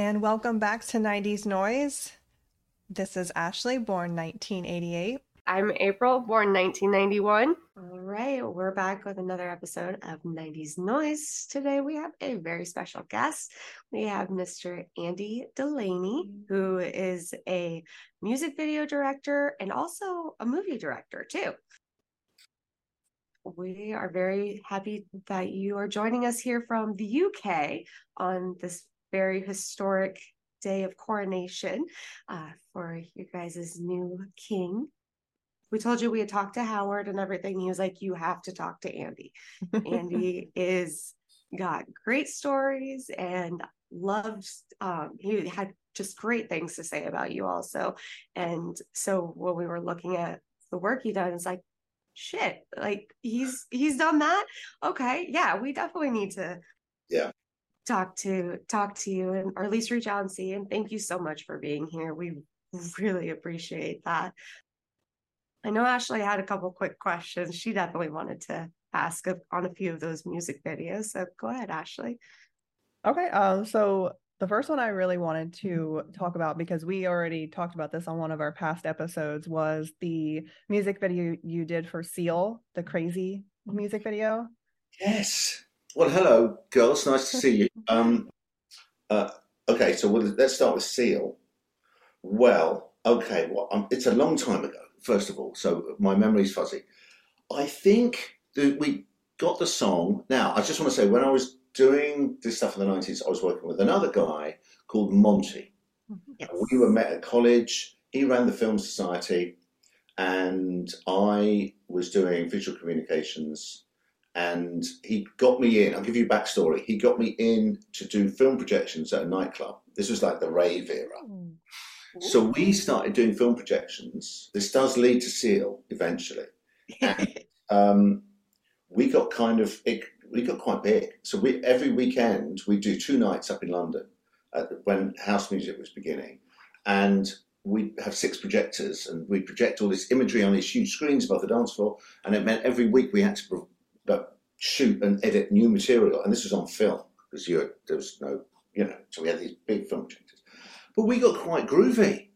and welcome back to 90s Noise. This is Ashley, born 1988. I'm April, born 1991. All right, we're back with another episode of 90s Noise. Today we have a very special guest. We have Mr. Andy Delaney, who is a music video director and also a movie director, too. We are very happy that you are joining us here from the UK on this very historic day of coronation uh, for you guys' new king. We told you we had talked to Howard and everything. He was like, You have to talk to Andy. Andy is got great stories and loved um, he had just great things to say about you also. And so when we were looking at the work he done, it's like, shit, like he's he's done that. Okay, yeah, we definitely need to talk to talk to you and or at least reach out and see and thank you so much for being here. We really appreciate that. I know ashley had a couple quick questions. She definitely wanted to ask on a few of those music videos so go ahead ashley. Okay um so the first one i really wanted to talk about because we already talked about this on one of our past episodes was the music video you did for seal the crazy music video. Yes well, hello, girls. Nice to see you. Um, uh, okay, so we'll, let's start with Seal. Well, okay, well, um, it's a long time ago, first of all, so my memory's fuzzy. I think that we got the song. Now, I just want to say, when I was doing this stuff in the 90s, I was working with another guy called Monty. Yes. We were met at college. He ran the Film Society, and I was doing visual communications and he got me in. I'll give you a backstory. He got me in to do film projections at a nightclub. This was like the rave era. Mm. So we started doing film projections. This does lead to Seal eventually. And, um, we got kind of it, we got quite big. So we every weekend we do two nights up in London when house music was beginning, and we have six projectors and we project all this imagery on these huge screens above the dance floor. And it meant every week we had to but shoot and edit new material. And this was on film because there was no, you know, so we had these big film changes. But we got quite groovy.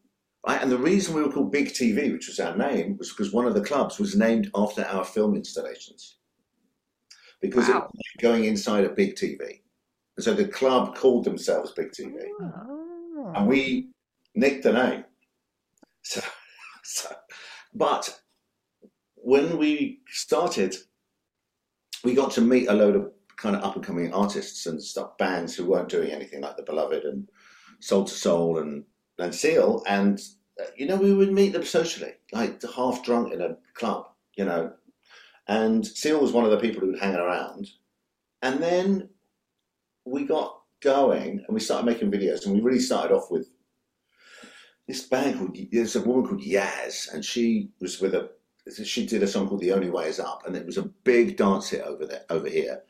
Right? And the reason we were called Big TV, which was our name, was because one of the clubs was named after our film installations. Because wow. it was going inside a big TV. And so the club called themselves Big TV. Oh. Ah. And we nicked the name. So, so, but when we started, we got to meet a load of kind of up and coming artists and stuff, bands who weren't doing anything like The Beloved and Soul II Soul and, and Seal. And, uh, you know, we would meet them socially, like half drunk in a club, you know. And Seal was one of the people who would hang around. And then we got going and we started making videos and we really started off with this band called, there's a woman called Yazz and she was with a she did a song called "The Only Way Is Up," and it was a big dance hit over there, over here.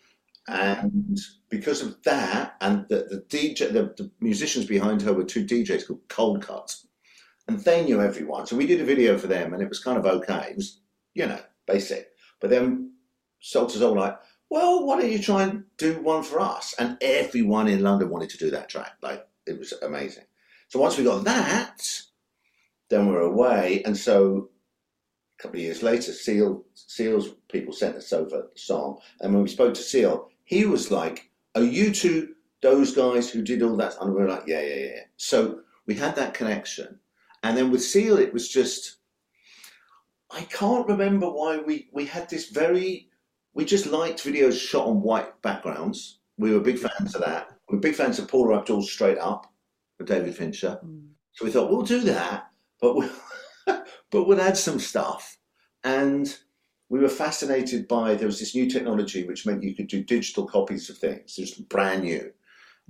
And because of that, and the, the DJ, the, the musicians behind her were two DJs called Coldcut, and they knew everyone. So we did a video for them, and it was kind of okay. It was, you know, basic. But then Salter's all like, "Well, why don't you try and do one for us?" And everyone in London wanted to do that track. Like it was amazing. So once we got that, then we we're away, and so a couple of years later, Seal Seal's people sent us over the song, and when we spoke to Seal, he was like, "Are you two those guys who did all that?" And we were like, "Yeah, yeah, yeah." So we had that connection, and then with Seal, it was just I can't remember why we we had this very we just liked videos shot on white backgrounds. We were big fans of that. We were big fans of Paula Abdul Straight Up with David Fincher. Mm. So we thought we'll do that, but we'll but we'll add some stuff. And we were fascinated by there was this new technology which meant you could do digital copies of things. Was brand new.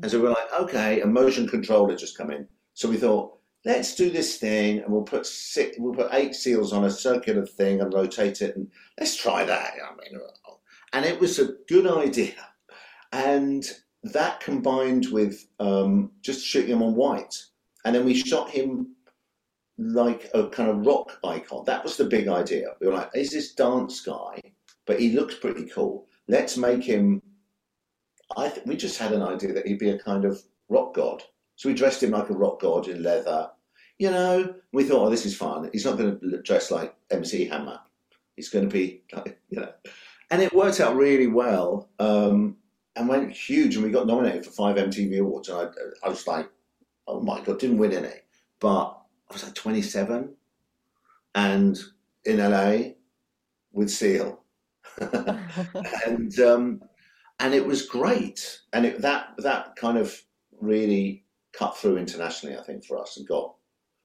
And so we we're like, okay, a motion controller just come in. So we thought, let's do this thing and we'll put six, we'll put eight seals on a circular thing and rotate it and let's try that. I mean, and it was a good idea. And that combined with um, just shooting him on white. And then we shot him like a kind of rock icon. That was the big idea. We were like, is this dance guy? But he looks pretty cool. Let's make him. I th- we just had an idea that he'd be a kind of rock god, So we dressed him like a rock god in leather. You know, we thought, oh, this is fun. He's not going to dress like MC Hammer. He's going to be, you know. And it worked out really well um, and went huge. And we got nominated for five MTV Awards. And I, I was like, oh my God, didn't win any. But was like 27 and in LA with Seal. and um, and it was great. And it, that that kind of really cut through internationally, I think, for us and got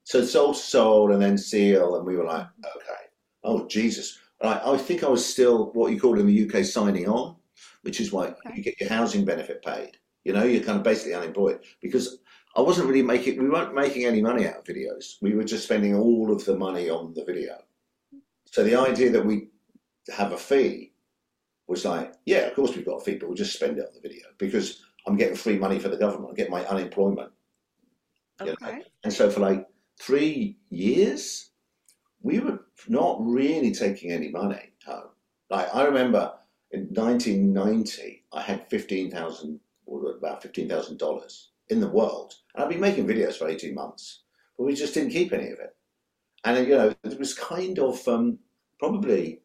so Soul II Soul and then Seal, and we were like, okay, oh Jesus. I, I think I was still what you call in the UK signing on, which is why okay. you get your housing benefit paid. You know, you're kind of basically unemployed because I wasn't really making, we weren't making any money out of videos. We were just spending all of the money on the video. So the idea that we have a fee was like, yeah, of course we've got a fee, but we'll just spend it on the video because I'm getting free money for the government. I get my unemployment. Okay. You know? And so for like three years, we were not really taking any money home. Like I remember in 1990, I had 15,000, or about $15,000 in the world. And I've been making videos for 18 months, but we just didn't keep any of it. And, you know, it was kind of um, probably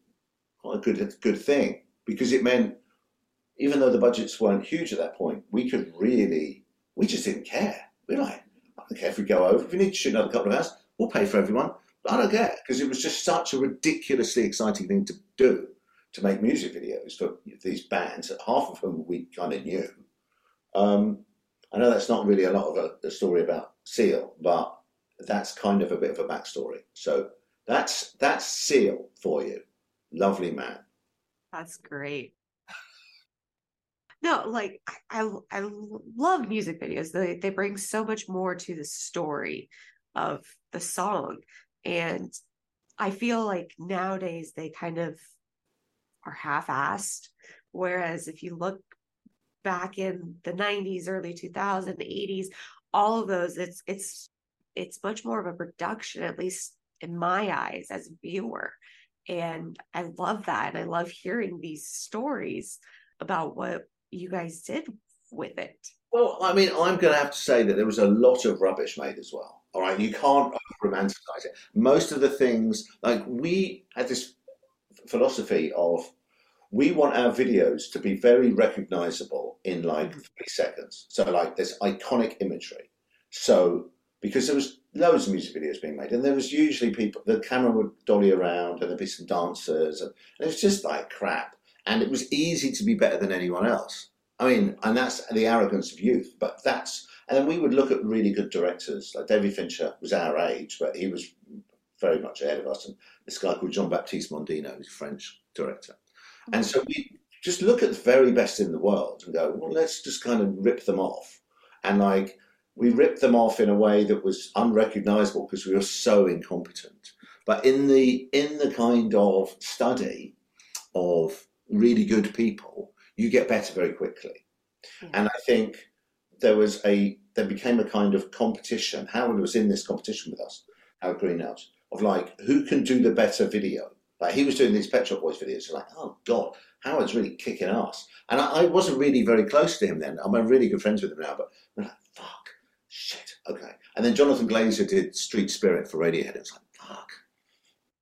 quite a good, good thing because it meant even though the budgets weren't huge at that point, we could really, we just didn't care. We are like, I don't care if we go over. If we need to shoot another couple of hours, we'll pay for everyone. I don't care because it was just such a ridiculously exciting thing to do to make music videos for these bands, half of whom we kind of knew. Um, I know that's not really a lot of a, a, story about Seal, but that's kind of a bit of a backstory. So that's that's Seal for you, lovely man. That's great. No, like I, I, I love music videos. They they bring so much more to the story of the song, and I feel like nowadays they kind of are half-assed. Whereas if you look back in the 90s, early 2000s, 80s, all of those, it's it's it's much more of a production, at least in my eyes as a viewer. And I love that. And I love hearing these stories about what you guys did with it. Well, I mean, I'm going to have to say that there was a lot of rubbish made as well. All right, you can't romanticize it. Most of the things, like we had this philosophy of we want our videos to be very recognizable in like mm-hmm. three seconds. So like this iconic imagery. So because there was loads of music videos being made, and there was usually people. The camera would dolly around, and there'd be some dancers, and, and it was just like crap. And it was easy to be better than anyone else. I mean, and that's the arrogance of youth. But that's and then we would look at really good directors. Like David Fincher was our age, but he was very much ahead of us. And this guy called Jean Baptiste Mondino, who's a French director. And mm. so we just look at the very best in the world and go, well, let's just kind of rip them off. And like, we ripped them off in a way that was unrecognizable because we were so incompetent. But in the in the kind of study of really good people, you get better very quickly. Yeah. And I think there was a there became a kind of competition. Howard was in this competition with us, Howard Greenhalgh, of like who can do the better video. Like he was doing these Pet Shop Boys videos, like, oh God, Howard's really kicking ass. And I, I, wasn't really very close to him then. I'm really good friends with him now, but I'm like, fuck, shit, okay. And then Jonathan Glazer did Street Spirit for Radiohead. It was like, fuck,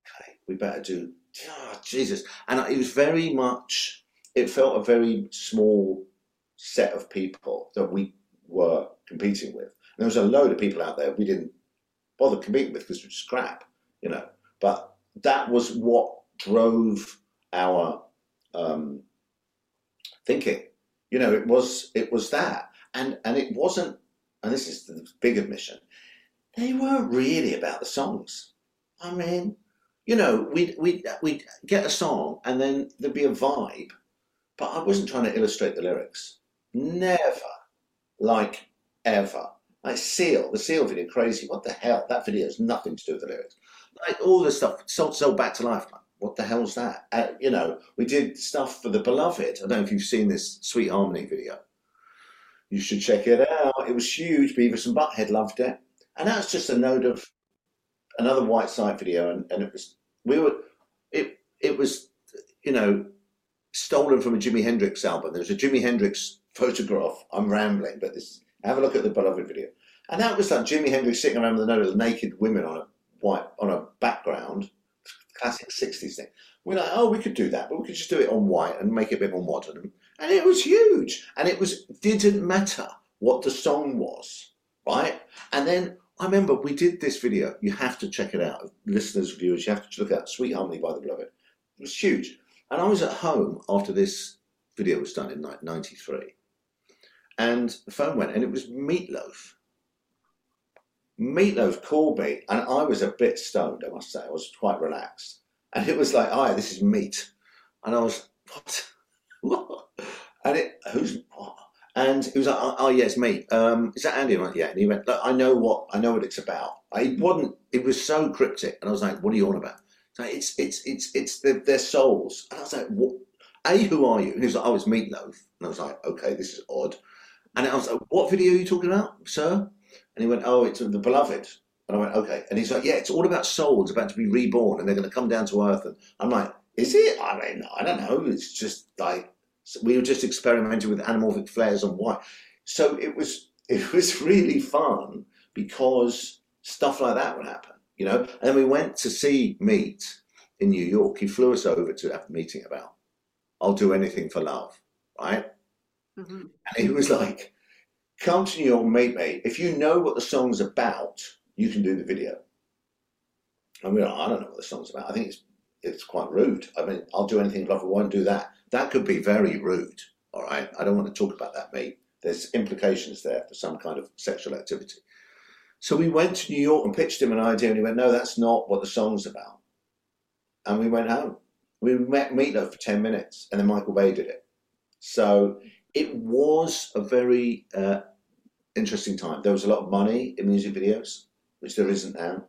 okay, we better do, oh, Jesus. And it was very much, it felt a very small set of people that we were competing with. And there was a load of people out there we didn't bother competing with because were just crap, you know. But that was what drove our um, thinking. You know, it was it was that, and and it wasn't. And this is the big admission. They weren't really about the songs. I mean, you know, we'd we'd we'd get a song, and then there'd be a vibe, but I wasn't trying to illustrate the lyrics. Never, like ever. Like Seal, the Seal video, crazy. What the hell? That video has nothing to do with the lyrics like all this stuff, so so back to life. what the hell's that? Uh, you know, we did stuff for the beloved. I don't know if you've seen this Sweet Harmony video. You should check it out. It was huge. Beavis and Butthead loved it, and that's just a note of another White Side video, and, and it was we were it it was you know stolen from a Jimi Hendrix album. There was a Jimi Hendrix photograph. I'm rambling, but this have a look at the beloved video. And that was like Jimi Hendrix sitting around with a load of naked women on a white on a background, classic '60s thing. We're like, oh, we could do that, but we could just do it on white and make it a bit more modern. And it was huge, and it was didn't matter what the song was, right? And then I remember we did this video. You have to check it out, listeners, viewers. You have to look at Sweet Harmony by the Beloved. It was huge. And I was at home after this video was done in '93, and the phone went, and it was Meatloaf. Meatloaf called me, and I was a bit stoned, I must say. I was quite relaxed. And it was like, hi, this is Meat. And I was, what? And it, who's, what? And he was like, oh, oh yes, me. Um, is that Andy? I'm like, yeah. And he went, I know what, I know what it's about. I wasn't, it was so cryptic. And I was like, what are you on about? Like, it's, it's, it's, it's their, their souls. And I was like, what? A, who are you? And he was like, oh, it's Meatloaf. And I was like, okay, this is odd. And I was like, what video are you talking about, sir? And he went, oh, it's the beloved. And I went, okay. And he's like, yeah, it's all about souls about to be reborn and they're going to come down to earth. And I'm like, is it? I mean, I don't know. It's just like, we were just experimenting with anamorphic flares on white. So it was, it was really fun because stuff like that would happen, you know? And then we went to see Meat in New York. He flew us over to have a meeting about, I'll do anything for love, right? Mhm. And he was like, come to New York and meet. If you know what the song's about, you can do the video. We're like, I don't know what the song's about. I think it's it's quite rude. I mean, I'll do anything, but I won't do that. That could be very rude. All right. I don't want to talk about that, mate. There's implications there for some kind of sexual activity. So we went to New York and pitched him an idea, and he went, No, that's not what the song's about. And we went home. We met Meatloaf for 10 minutes, and then Michael Bay did it. So it was a very uh, interesting time. There was a lot of money in music videos, which there isn't now.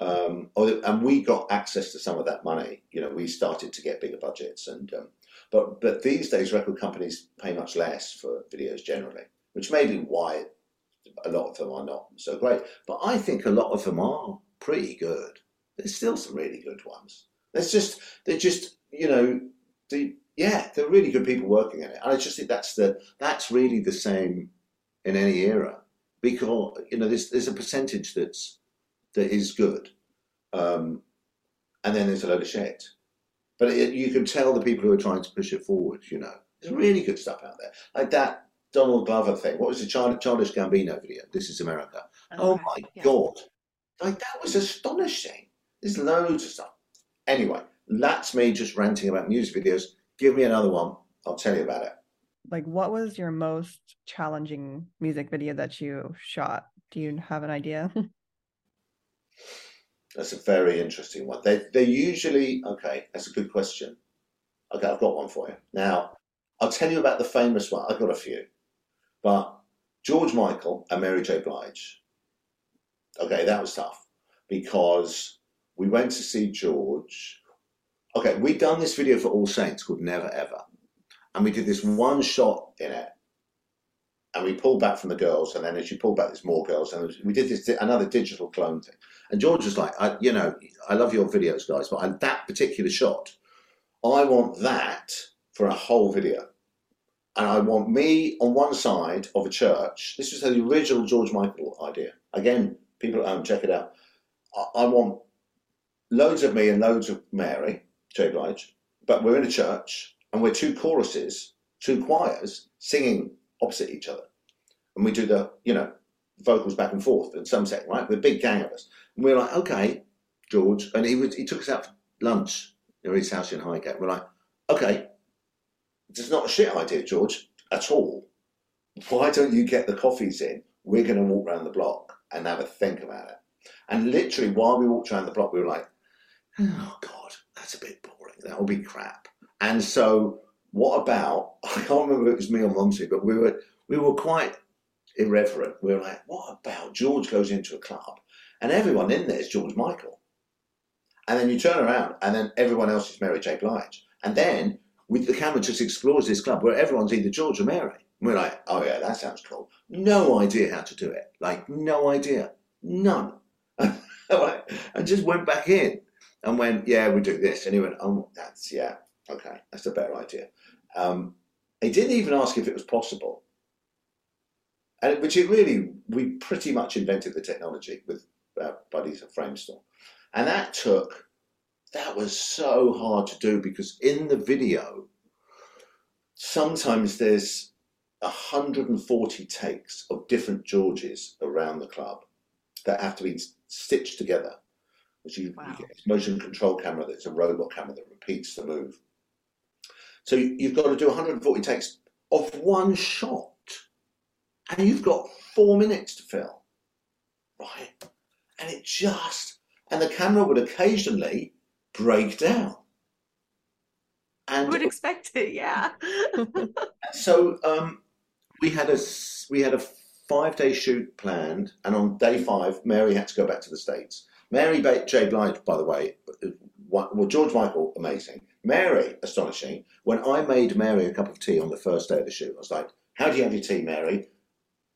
Um, and we got access to some of that money. You know, we started to get bigger budgets, and um, but but these days, record companies pay much less for videos generally, which may be why a lot of them are not so great. But I think a lot of them are pretty good. There's still some really good ones. There's just they're just you know the yeah they're really good people working in it, and I just think that's the that's really the same in any era because you know there's there's a percentage that's that is good, um, and then there's a load of shit. But it, you can tell the people who are trying to push it forward. You know, there's really good stuff out there, like that Donald Glover thing. What was the Child, Childish Gambino video? This is America. Oh Okay. my Yeah. god, like that was astonishing. There's loads of stuff. Anyway, that's me just ranting about music videos. Give me another one. I'll tell you about it. Like, what was your most challenging music video that you shot? Do you have an idea? That's a very interesting one. They they usually okay. That's a good question. Okay, I've got one for you. Now, I'll tell you about the famous one. I've got a few, but George Michael and Mary J. Blige. Okay, that was tough because we went to see George. Okay, we'd done this video for All Saints called Never Ever, and we did this one shot in it, and we pulled back from the girls, and then as you pull back, there's more girls, and we did this another digital clone thing. And George was like, I, you know, I love your videos, guys, but on that particular shot, I want that for a whole video. And I want me on one side of a church. This was the original George Michael idea. Again, people at home, check it out. I, I want loads of me and loads of Mary, J. Blige, but we're in a church and we're two choruses, two choirs singing opposite each other. And we do the, you know, vocals back and forth in some set, right? We're a big gang of us. And we are like, okay, George. And he he took us out for lunch near his house in Highgate. We're like, okay, it's not a shit idea, George, at all. Why don't you get the coffees in? We're going to walk around the block and have a think about it. And literally, while we walked around the block, we were like, oh, God, that's a bit boring. That will be crap. And so, what about, I can't remember if it was me or Monty, but we were, we were quite irreverent. We were like, what about George goes into a club and everyone in there is George Michael? And then you turn around and then everyone else is Mary J. Blige. And then with the camera just explores this club where everyone's either George or Mary. And we're like, oh yeah, that sounds cool. No idea how to do it. Like, no idea. None. And just went back in and went, yeah, we do this. And he went, oh, that's, yeah, okay, that's a better idea. Um, he didn't even ask if it was possible. and which it really we pretty much invented the technology with our buddies at Framestore, and that took that was so hard to do because in the video sometimes there's 140 takes of different Georges around the club that have to be stitched together. Which you, Wow. you motion control camera that's a robot camera that repeats the move. So you- you've got to do 140 takes of one shot, and you've got four minutes to fill. right? And it just and the camera would occasionally break down. I And would expect it, yeah. so um, we had a we had a five day shoot planned, and on day five, Mary had to go back to the states. Mary J Blige, by the way, wa- well George Michael, amazing. Mary, astonishing. When I made Mary a cup of tea on the first day of the shoot, I was like, "How do you have your tea, Mary?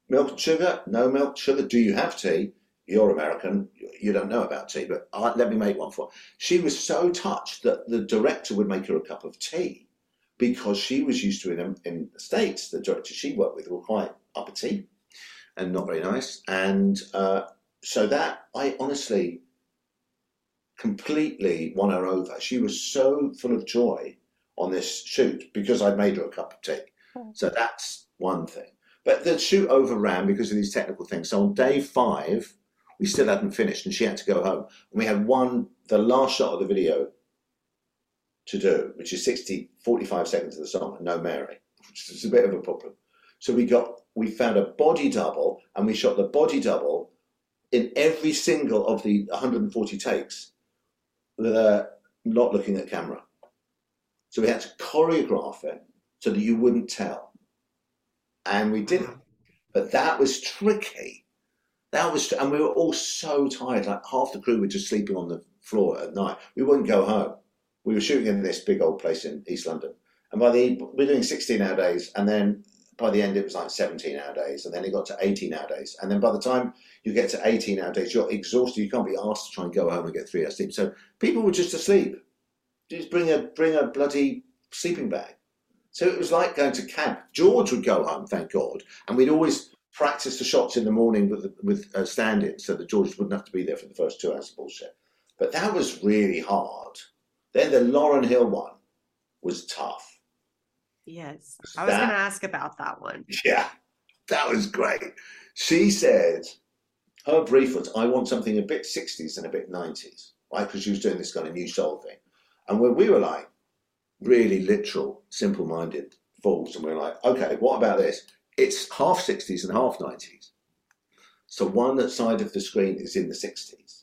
Milk and sugar? No milk, sugar. Do you have tea? You're American. You don't know about tea, but I, let me make one for." her. She was so touched that the director would make her a cup of tea because she was used to it in, in the States. The directors she worked with were quite uppity and not very nice. And uh, so that, I honestly completely won her over. She was so full of joy on this shoot because I'd made her a cup of tea. Oh. So that's one thing. But the shoot overran because of these technical things. So on day five, we still hadn't finished and she had to go home. And we had one, the last shot of the video to do, which is 60, 45 seconds of the song, and no Mary, which is a bit of a problem. So we got, we found a body double, and we shot the body double in every single of the 140 takes, a not looking at camera. So we had to choreograph it so that you wouldn't tell, and we did it. Mm-hmm. But that was tricky. That was, and we were all so tired. Like half the crew were just sleeping on the floor at night. We wouldn't go home we were shooting in this big old place in East London. And by the we're doing 16 hour days, and then by the end it was like 17 hour days, and then it got to 18 hour days. And then by the time you get to 18 hour days, you're exhausted. You can't be asked to try and go home and get three hours sleep. So people were just asleep. Just bring a bring a bloody sleeping bag. So it was like going to camp. George would go home, thank God, and we'd always practice the shots in the morning with with uh, stand-ins, so that George wouldn't have to be there for the first two hours of bullshit. But that was really hard. Then the Lauryn Hill one was tough. Yes. I was going to ask about that one. Yeah, that was great. She said her brief was, I want something a bit 60s and a bit 90s, right? Because she was doing this kind of new soul thing. And when we were like really literal, simple minded fools, and we were like, okay, what about this? It's half 60s and half 90s. So one side of the screen is in the 60s,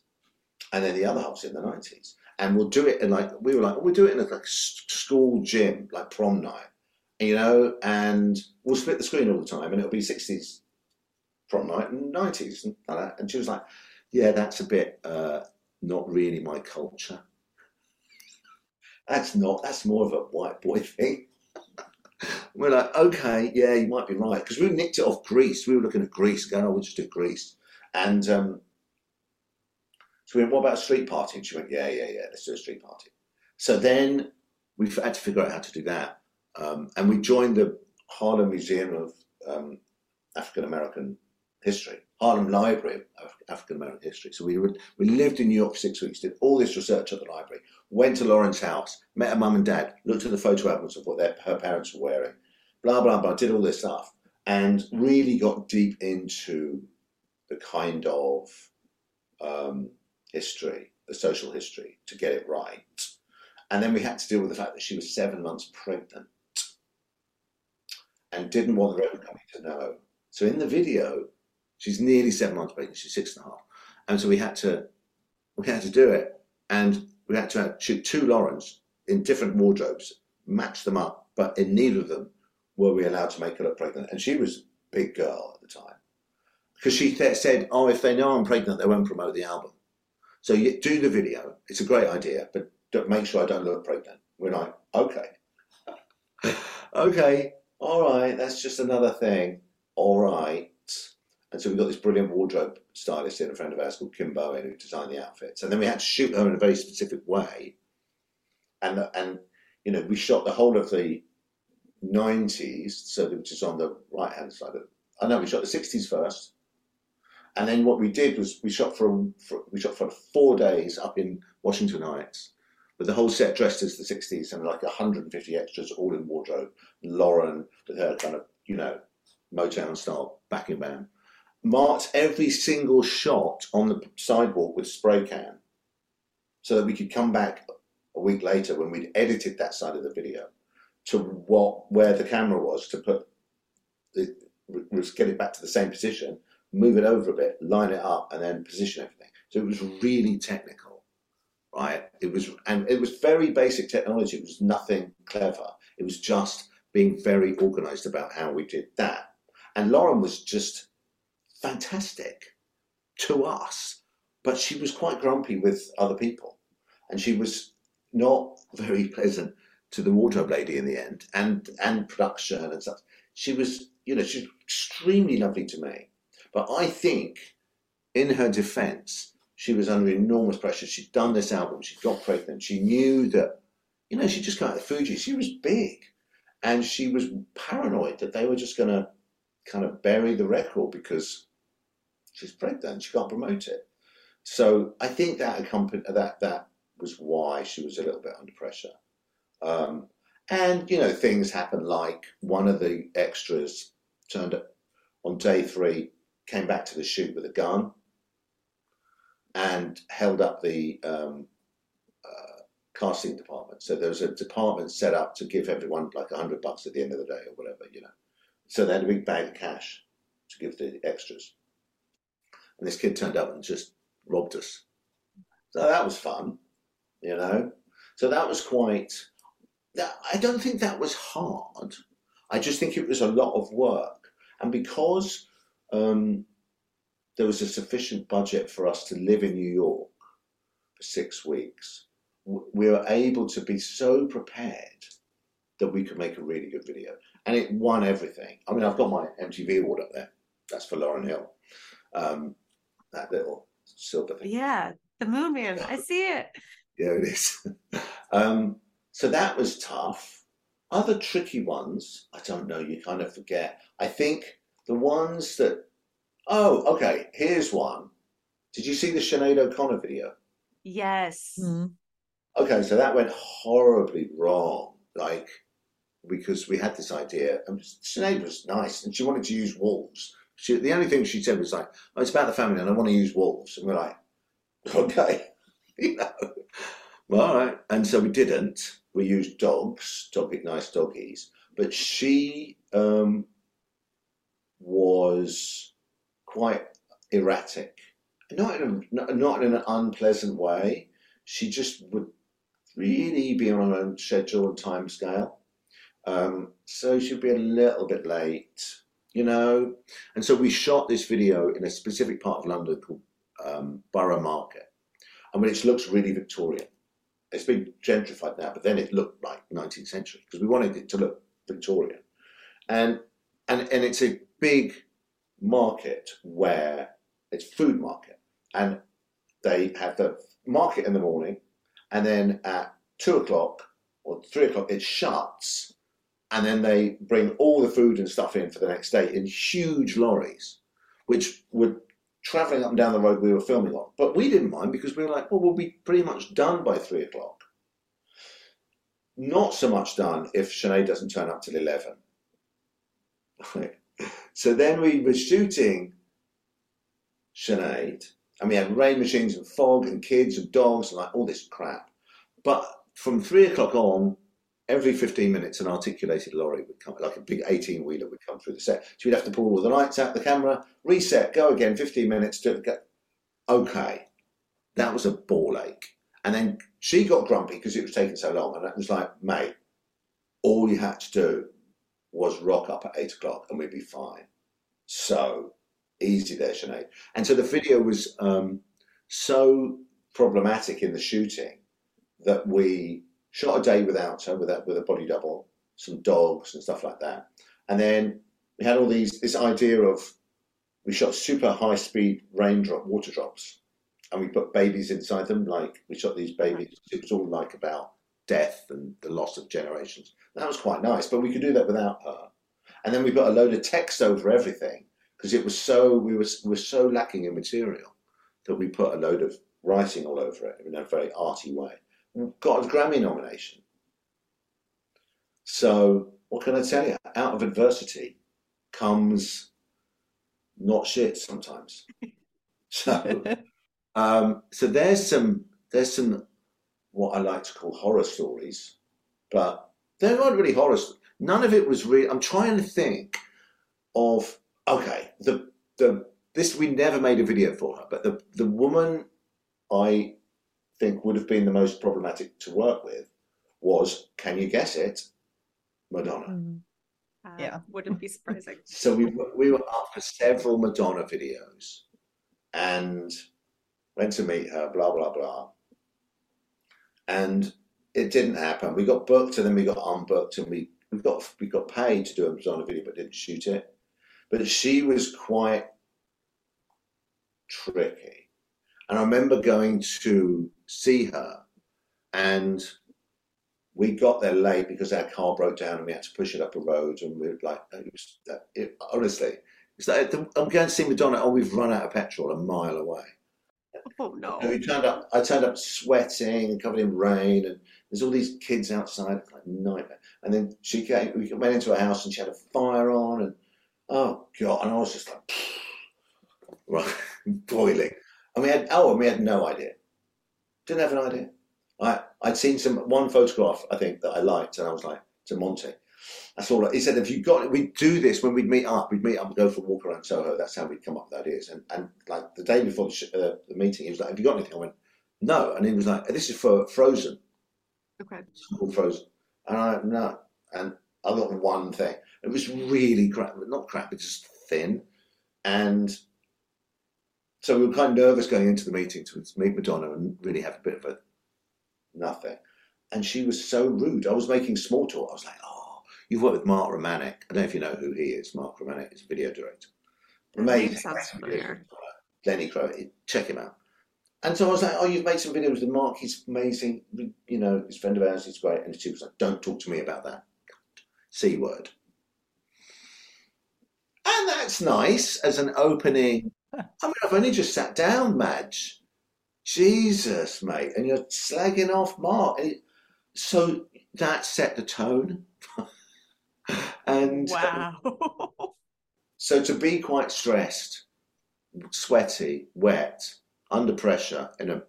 and then the other half's in the 90s. And we'll do it in like, we were like, we'll do it in a like school gym, like prom night you know, and we'll split the screen all the time, and it'll be 60s prom night and 90s and that. And she was like, "Yeah, that's a bit uh, not really my culture. That's not. That's more of a white boy thing." We're like, "Okay, yeah, you might be right," because we nicked it off Grease. We were looking at Grease, going, "Oh, we'll just do Grease," and um, so we went, "What about a street party?" And she went, "Yeah, yeah, yeah, let's do a street party." So then we had to figure out how to do that. Um, and we joined the Harlem Museum of um, African American History, Harlem Library of African American History. So we were, we lived in New York for six weeks, did all this research at the library, went to Lauryn's house, met her mum and dad, looked at the photo albums of what their, her parents were wearing, blah blah blah, did all this stuff, and really got deep into the kind of um, history, the social history, to get it right. And then we had to deal with the fact that she was seven months pregnant and didn't want the Reverend Company to know. So in the video, she's nearly seven months pregnant. She's six and a half, and so we had to we had to do it, and we had to shoot two Lauryns in different wardrobes, match them up, but in neither of them were we allowed to make her look pregnant. And she was a big girl at the time because she th- said, "Oh, if they know I'm pregnant, they won't promote the album." So you do the video. It's a great idea, but make sure I don't look pregnant. We're like, okay, okay, all right. That's just another thing. All right. And so we got this brilliant wardrobe stylist in, a friend of ours called Kim Bowen, who designed the outfits. And then we had to shoot her in a very specific way. And and you know, we shot the whole of the '90s, so which is on the right hand side of I know we shot the sixties first, and then what we did was we shot for, for we shot for four days up in Washington Heights, with the whole set dressed as the sixties and like 150 extras all in wardrobe. Lauryn with her kind of you know Motown style backing band marked every single shot on the sidewalk with spray can, so that we could come back a week later when we'd edited that side of the video to what where the camera was to put it, was get it back to the same position, move it over a bit, line it up, and then position everything. So it was really technical, right? It was and it was very basic technology. It was nothing clever. It was just being very organized about how we did that. And Lauryn was just fantastic to us, but she was quite grumpy with other people, and she was not very pleasant to the wardrobe lady in the end, and and production and stuff. She was, you know, she's extremely lovely to me, but I think, in her defence, she was under enormous pressure. She'd done this album, She'd got pregnant, she knew that, you know, she just got out of Fugees. She was big, and she was paranoid that they were just going to kind of bury the record because she's pregnant, she can't promote it. So I think that accompanied that that was why she was a little bit under pressure. Um, and you know, things happen like one of the extras turned up on day three, came back to the shoot with a gun, and held up the um, uh, casting department. So there was a department set up to give everyone like a hundred bucks at the end of the day or whatever, you know. So they had a big bag of cash to give the extras. And this kid turned up and just robbed us. So that was fun, you know. So that was quite. I don't think that was hard. I just think it was a lot of work, and because um, there was a sufficient budget for us to live in New York for six weeks, we were able to be so prepared that we could make a really good video, and it won everything. I mean, I've got my MTV award up there. That's for Lauryn Hill. Um, that little silver thing. Yeah, the Moon Man. I see it. Yeah, it is. um, so that was tough. Other tricky ones, I don't know. You kind of forget. I think the ones that. Oh, okay. Here's one. Did you see the Sinead O'Connor video? Yes. Mm-hmm. Okay, so that went horribly wrong. Like because we had this idea, and Sinead was nice, and she wanted to use wolves. She, the only thing she said was like, oh, "It's about the family, and I want to use wolves." And we're like, "Okay, you know, well, all right." And so we didn't. We used dogs, dog nice doggies, but she um, was quite erratic, not in a, not in an unpleasant way. She just would really be on her own schedule and time scale. Um, so she'd be a little bit late you know? And so we shot this video in a specific part of London called um, Borough Market, and which looks really Victorian. It's been gentrified now, but then it looked like 19th century because we wanted it to look Victorian. And, and, and it's a big market where it's food market. And they have the market in the morning, and then at two o'clock or three o'clock, it shuts and then they bring all the food and stuff in for the next day in huge lorries, which were traveling up and down the road we were filming on. But we didn't mind because we were like, well, we'll be pretty much done by three o'clock. Not so much done if Sinead doesn't turn up till 11. so then we were shooting Sinead, and we had rain machines and fog and kids and dogs and like all this crap. But from three o'clock on, every 15 minutes an articulated lorry would come, like a big 18 wheeler would come through the set. So we'd have to pull all the lights out, the camera, reset, go again, 15 minutes to go. Okay, that was a ball ache. And then she got grumpy because it was taking so long. And it was like, mate, all you had to do was rock up at eight o'clock and we'd be fine. So easy there, Sinead. And so the video was um, so problematic in the shooting that we shot a day without her, with a, with a body double, some dogs and stuff like that. And then we had all these this idea of we shot super high speed raindrop water drops, and we put babies inside them. Like we shot these babies. It was all like about death and the loss of generations. That was quite nice, but we could do that without her. And then we put a load of text over everything because it was so we were we were so lacking in material that we put a load of writing all over it in a very arty way. Got a Grammy nomination. So what can I tell you? Out of adversity comes not shit sometimes. So um, so there's some there's some what I like to call horror stories, but they weren't really horror. None of it was real. I'm trying to think of okay the the this we never made a video for her, but the the woman I think would have been the most problematic to work with was can you guess it, Madonna. Mhm. Uh, Yeah. wouldn't be surprising. So we were- we were up for several Madonna videos, and went to meet her. Blah blah blah. And it didn't happen. We got booked, and then we got unbooked, and we we got we got paid to do a Madonna video, but didn't shoot it. But she was quite tricky, and I remember going to see her, and we got there late because our car broke down and we had to push it up a road and we were like it was uh, it, honestly it's like I'm going to see Madonna oh we've run out of petrol a mile away Oh no. and we turned up I turned up sweating and covered in rain and there's all these kids outside like nightmare and then she came we went into a house and she had a fire on and oh god and I was just like right boiling and we had oh and we had no idea didn't have an idea I, I'd seen some one photograph I think that I liked, and I was like to Monty. That's all. He said, "If you got, it? we'd do this when we'd meet up. We'd meet up and go for a walk around Soho. That's how we'd come up with ideas." And and like the day before the, sh- uh, the meeting, he was like, "Have you got anything?" I went, "No," and he was like, "This is for Frozen, Okay. it's called Frozen," and I no, and I got one thing. It was really crap, not crap, it's just thin, and so we were kind of nervous going into the meeting to meet Madonna and really have a bit of a nothing. And she was so rude. I was making small talk. I was like, oh, you've worked with Mark Romanek. I don't know if you know who he is. Mark Romanek is a video director. Amazing. sounds familiar. Lenny Crow. Check him out. And so I was like, oh, you've made some videos with Mark. He's amazing. You know, he's a friend of ours. He's great. And she was like, don't talk to me about that. C word. And that's nice as an opening. I mean, I've only just sat down, Madge. Jesus, mate. And you're slagging off Mark. So that set the tone. and um, Wow. so to be quite stressed, sweaty, wet, under pressure, in a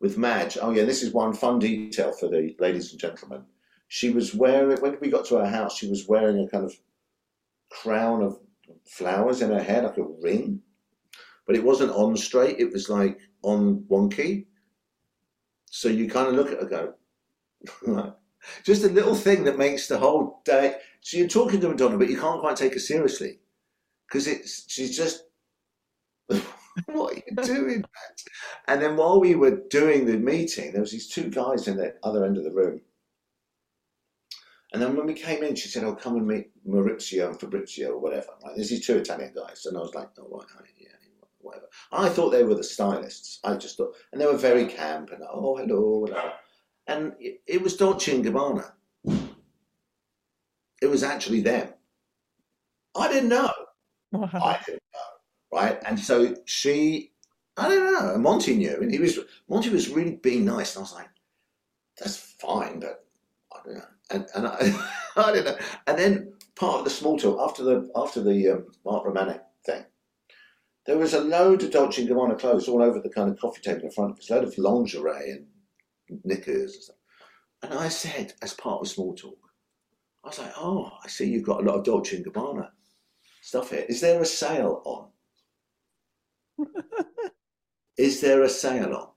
with Madge. Oh yeah, this is one fun detail for the ladies and gentlemen. She was wearing when we got to her house. She was wearing a kind of crown of flowers in her hair, like a ring, but it wasn't on straight. It was like on wonky. So you kind of look at her, go, just a little thing that makes the whole day. So you're talking to Madonna, but you can't quite take her seriously because it's she's just what are you doing and then while we were doing the meeting there was these two guys in the other end of the room. And then when we came in she said oh come and meet Maurizio and Fabrizio or whatever. Like there's these two Italian guys and I was like oh right hi, yeah whatever. I thought they were the stylists. I just thought and they were very camp and oh hello whatever and it was Dolce and Gabbana it was actually them. I didn't know. Wow. I didn't know, right? And so she, I don't know, Monty knew, and he was Monty was really being nice, and I was like, that's fine, but I don't know, and and I, I don't know, and then part of the small talk after the after the um, Mark Romanek thing, there was a load of Dolce and Gabbana clothes all over the kind of coffee table in front of us, a load of lingerie and knickers and stuff, and I said as part of the small talk, I was like, oh, I see you've got a lot of Dolce and Gabbana stuff here. Is there a sale on? Is there a sale on?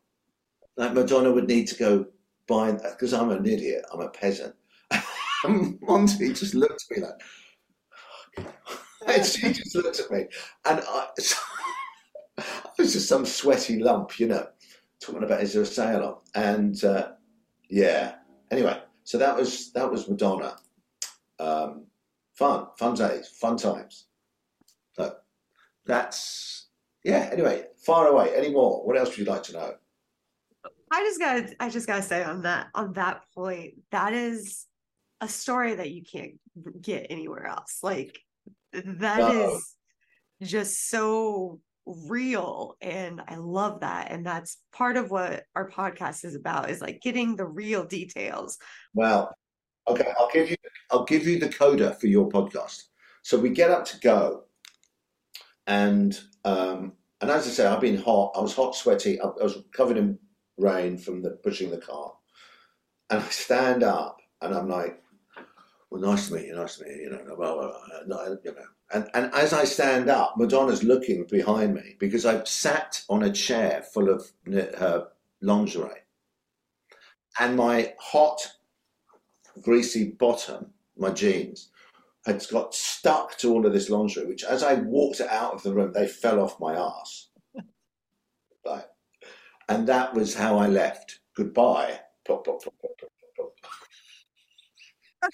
Like Madonna would need to go buy because I'm an idiot. I'm a peasant. Monty just looked at me like, and she just looked at me, and I, I was just some sweaty lump, you know, talking about is there a sale on? And uh, yeah. Anyway, so that was that was Madonna. Um, fun, fun days, fun times. So that's yeah. Anyway, far away. Any more? What else would you like to know? I just gotta I just gotta say on that on that point, that is a story that you can't get anywhere else. Like that is No. just so real and i love that and that's part of what our podcast is about is like getting the real details Well, okay, I'll give you I'll give you the coda for your podcast. So we get up to go, and um, and as I say, I've been hot. I was hot, sweaty. I, I was covered in rain from the pushing the car, and I stand up, and I'm like, "Well, nice to meet you. Nice to meet you." You know, blah, blah, blah, you know. And and as I stand up, Madonna's looking behind me because I've sat on a chair full of her lingerie, and my hot greasy bottom, my jeans, had got stuck to all of this lingerie, which as I walked out of the room, they fell off my ass. Right. And that was how I left. Goodbye. Plop, plop, plop, plop, plop,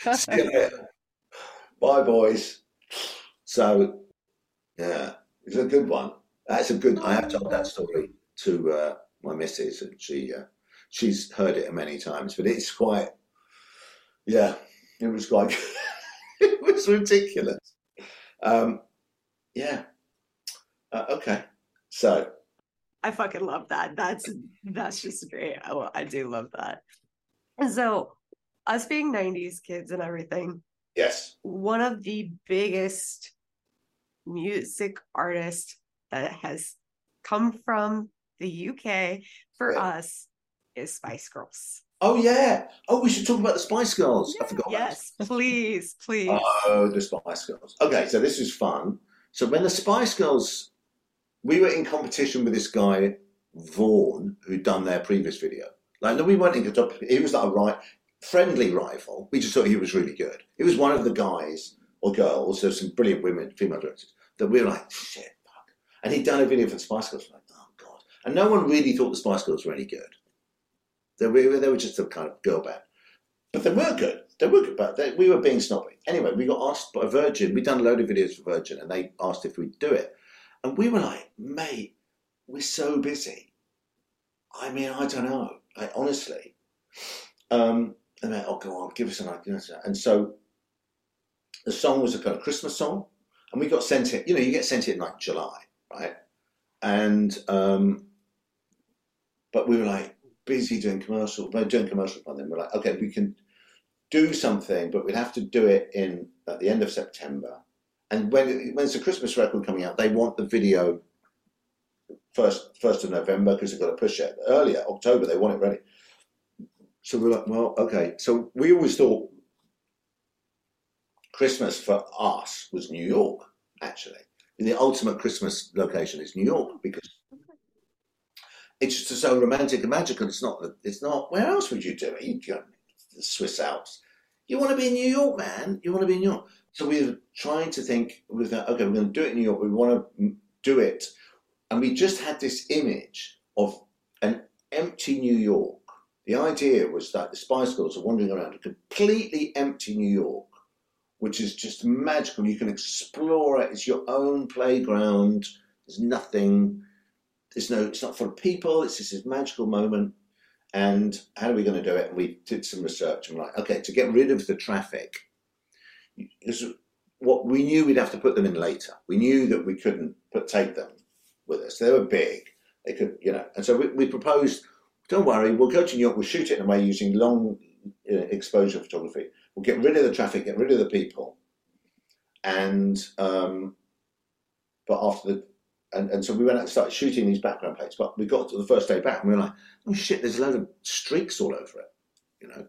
plop. See you later. Bye, boys. So, yeah, it's a good one. That's a good. I have told that story to uh, my missus, and she uh, she's heard it many times, but it's quite. Yeah, it was like it was ridiculous. Um, yeah. Uh, okay. So I fucking love that. That's that's just great. I, I do love that. And so, us being '90s kids and everything, yes, one of the biggest music artists that has come from the UK for Yeah. us is Spice Girls. Oh yeah. Oh, we should talk about the Spice Girls. I forgot. Yes, please, please. Oh, the Spice Girls. Okay, so this is fun. So when the Spice Girls, we were in competition with this guy Vaughn, who'd done their previous video. Like, no, we weren't in competition. He was like a right friendly rival. We just thought he was really good. He was one of the guys or girls. There's some brilliant women, female directors that we were like, shit, fuck. And he'd done a video for the Spice Girls. Like, oh god. And no one really thought the Spice Girls were any good. They were, they were just a kind of girl band. But they were good. They were good, but they, we were being snobby. Anyway, we got asked by Virgin. We'd done a load of videos for Virgin, and they asked if we'd do it. And we were like, mate, we're so busy. I mean, I don't know. Honestly. Um, and they, oh, go on, give us an idea. And so the song was a kind of Christmas song, and we got sent it. You know, you get sent it in like July, right? And um, but we were like busy doing commercial, we're doing commercials by then. We're like, okay, we can do something, but we'd have to do it in at the end of September. And when when it's a Christmas record coming out, they want the video first first of November because they've got to push it earlier October. They want it ready. So we're like, well, okay. So we always thought Christmas for us was New York. Actually, the ultimate Christmas location is New York because it's just so romantic and magical. It's not. It's not. Where else would you do it? You go the Swiss Alps. You want to be in New York, man. You want to be in New York. So we were trying to think. With that, okay, we're going to do it in New York. We want to do it, and we just had this image of an empty New York. The idea was that the Spice Girls are wandering around a completely empty New York, which is just magical. You can explore it. It's your own playground. There's nothing. There's no. It's not for people. It's just this magical moment. And how are we going to do it? And we did some research. And we're like, okay, to get rid of the traffic, is what we knew we'd have to put them in later. We knew that we couldn't put take them with us. They were big. They could, you know. And so we, we proposed, don't worry, we'll go to New York. We'll shoot it in a way using long uh, exposure photography. We'll get rid of the traffic, get rid of the people, and um, but after the and, and so we went out and started shooting these background plates. But we got to the first day back and we were like, oh shit, there's a load of streaks all over it, you know.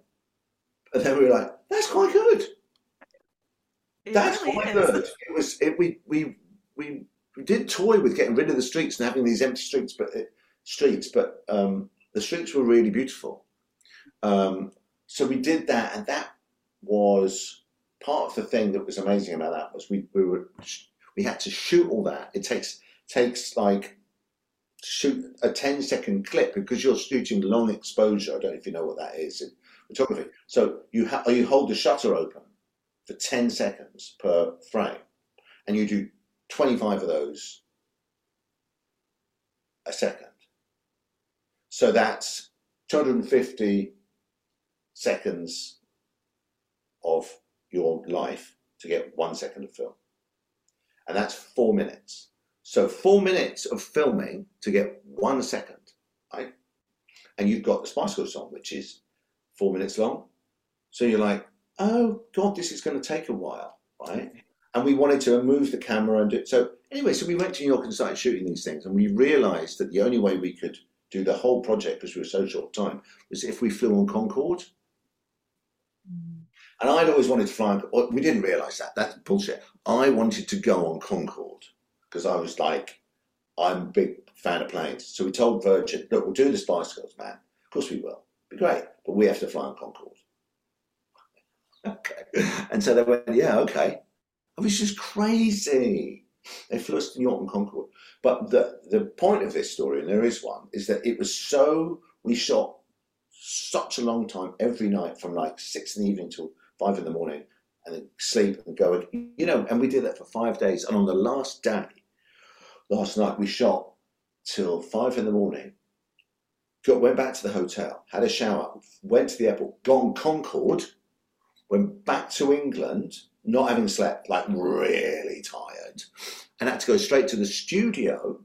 And then we were like, that's quite good. It That's really quite is. good. It was it, we we we we did toy with getting rid of the streaks and having these empty streets, but it, streets, but um, the streets were really beautiful. Um, so we did that, and that was part of the thing that was amazing about that was we we were we had to shoot all that. It takes takes like shoot a 10 second clip because you're shooting long exposure. I don't know if you know what that is in photography. So you ha- you hold the shutter open for 10 seconds per frame, and you do 25 of those a second. So that's 250 seconds of your life to get one second of film. And that's four minutes. So four minutes of filming to get one second, right? And you've got the Spice Girls song, which is four minutes long. So you're like, oh God, this is going to take a while, right? And we wanted to move the camera and do it. So anyway, so we went to New York and started shooting these things, and we realised that the only way we could do the whole project because we were so short time was if we flew on Concorde. And I'd always wanted to fly. On, we didn't realise that. That's bullshit. I wanted to go on Concorde because I was like, I'm a big fan of planes. So we told Virgin, look, we'll do the Spice Girls, man. Of course we will. Be great, but we have to fly on Concorde. okay. And so they went, yeah, okay. It was just crazy. They flew us to New York and Concorde. But the, the point of this story, and there is one, is that it was so, we shot such a long time every night from like six in the evening till five in the morning and then sleep and go, you know, and we did that for five days. And on the last day, last night, we shot till five in the morning, got, went back to the hotel, had a shower, went to the airport, gone Concorde, went back to England, not having slept, like really tired, and had to go straight to the studio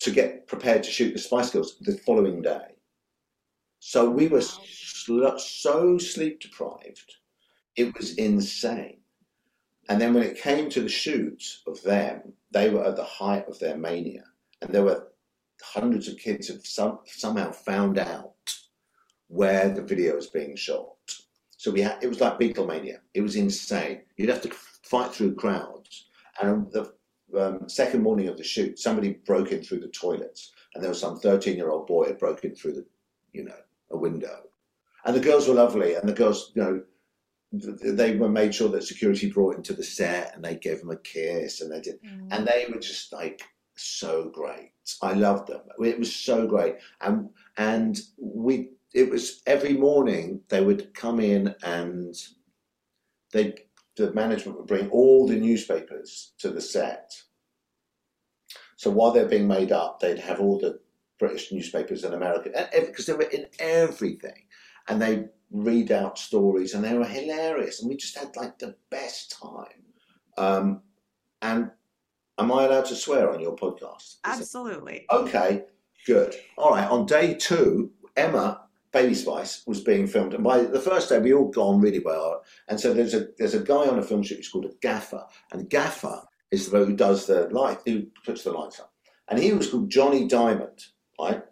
to get prepared to shoot the Spice Girls the following day. So we were so sleep deprived, it was insane. And then when it came to the shoots of them, they were at the height of their mania, and there were hundreds of kids have some, somehow found out where the video was being shot. So we had it was like Beatlemania. It was insane. You'd have to fight through crowds. And the um, second morning of the shoot, somebody broke in through the toilets, and there was some thirteen-year-old boy had broken through the, you know, a window. And the girls were lovely, and the girls, you know, they were made sure that security brought into the set, and they gave them a kiss, and they did, mm. and they were just like so great. I loved them. It was so great, and and we it was every morning they would come in and they the management would bring all the newspapers to the set. So while they're being made up, they'd have all the British newspapers and American because they were in everything, and they read out stories and they were hilarious, and we just had like the best time. Um, and am I allowed to swear on your podcast? Absolutely. Okay, good. All right. On day two, Emma Baby Spice was being filmed, and by the first day we all gone really well. And so there's a there's a guy on a film shoot who's called a gaffer, and gaffer is the who does the light, who puts the lights up. And he was called Johnny Diamond, right?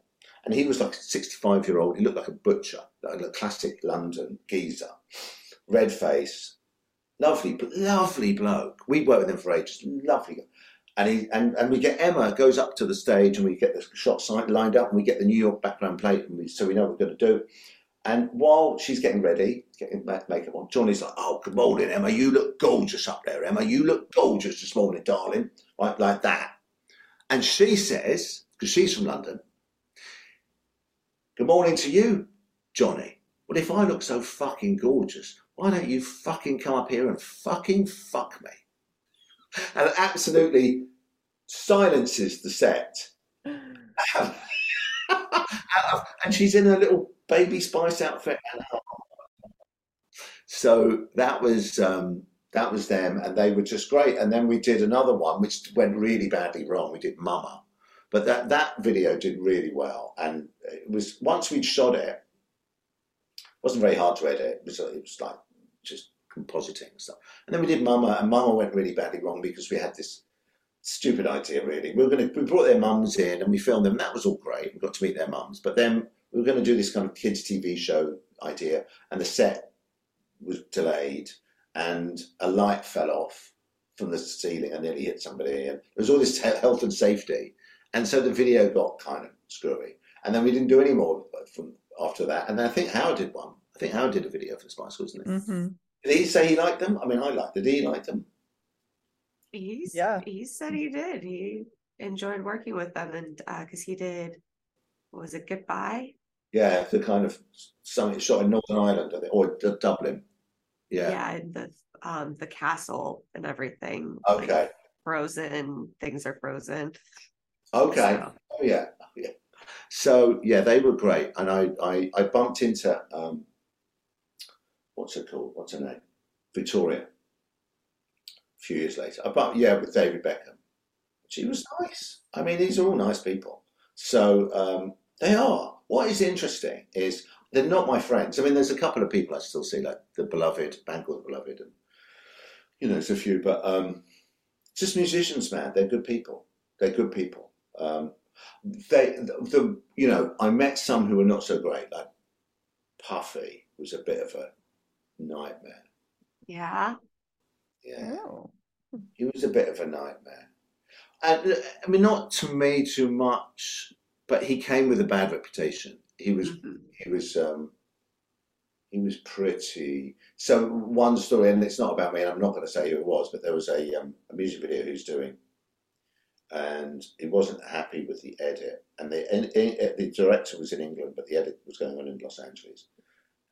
And he was like a 65 year old. He looked like a butcher, like a classic London geezer, red face, lovely, lovely bloke. We worked with him for ages, lovely and he and, and we get Emma goes up to the stage and we get the shot site lined up and we get the New York background plate and we so we know what we're going to do. And while she's getting ready, getting makeup on, Johnny's like, "Oh, good morning, Emma. You look gorgeous up there, Emma. You look gorgeous this morning, darling." Like like that. And she says, because she's from London, "Good morning to you, Johnny. Well, if I look so fucking gorgeous, why don't you fucking come up here and fucking fuck me?" and absolutely silences the set. and she's in a little baby spice outfit. So that was um, that was them, and they were just great. And then we did another one, which went really badly wrong. We did Mama, but that that video did really well. And it was once we'd shot it, it wasn't very hard to edit. It was it was like just compositing and stuff. And then we did Mama, and Mama went really badly wrong because we had this stupid idea. Really, we were going to we brought their mums in and we filmed them. That was all great. We got to meet their mums, but then we were going to do this kind of kids TV show idea, and the set was delayed, and a light fell off from the ceiling and nearly hit somebody. And there was all this health and safety, and so the video got kind of screwy. And then we didn't do any more from after that. And then I think Howard did one. I think Howard did a video for the Spice Girls, didn't he? Mm-hmm. Did he say he liked them? I mean, I liked. Did he like them? He's yeah. He said he did. He enjoyed working with them, and because uh, he did, was it Goodbye? Yeah, the kind of something shot in Northern Ireland, or Dublin. Yeah. Yeah, and the um the castle and everything. Okay. Like frozen. Things are frozen. Okay. So. Oh yeah. So yeah, they were great, and I I, I bumped into um, what's it called? What's her name? Victoria. A few years later. But yeah, with David Beckham. she was nice. I mean, these are all nice people. So um, they are. What is interesting is they're not my friends. I mean, there's a couple of people I still see, like the Beloved, band called Beloved, and you know, there's a few, but um, just musicians, man. They're good people. They're good people. Um, they, the, the, you know, I met some who were not so great, like Puffy was a bit of a nightmare. Yeah. Yeah, Oh. he was a bit of a nightmare. And I mean, not to me too much, but he came with a bad reputation. He was, Mhm. he was, um, he was pretty. So one story, and it's not about me, and I'm not going to say who it was, but there was a, um, a music video he was doing, and he wasn't happy with the edit. And the and, and the director was in England, but the edit was going on in Los Angeles,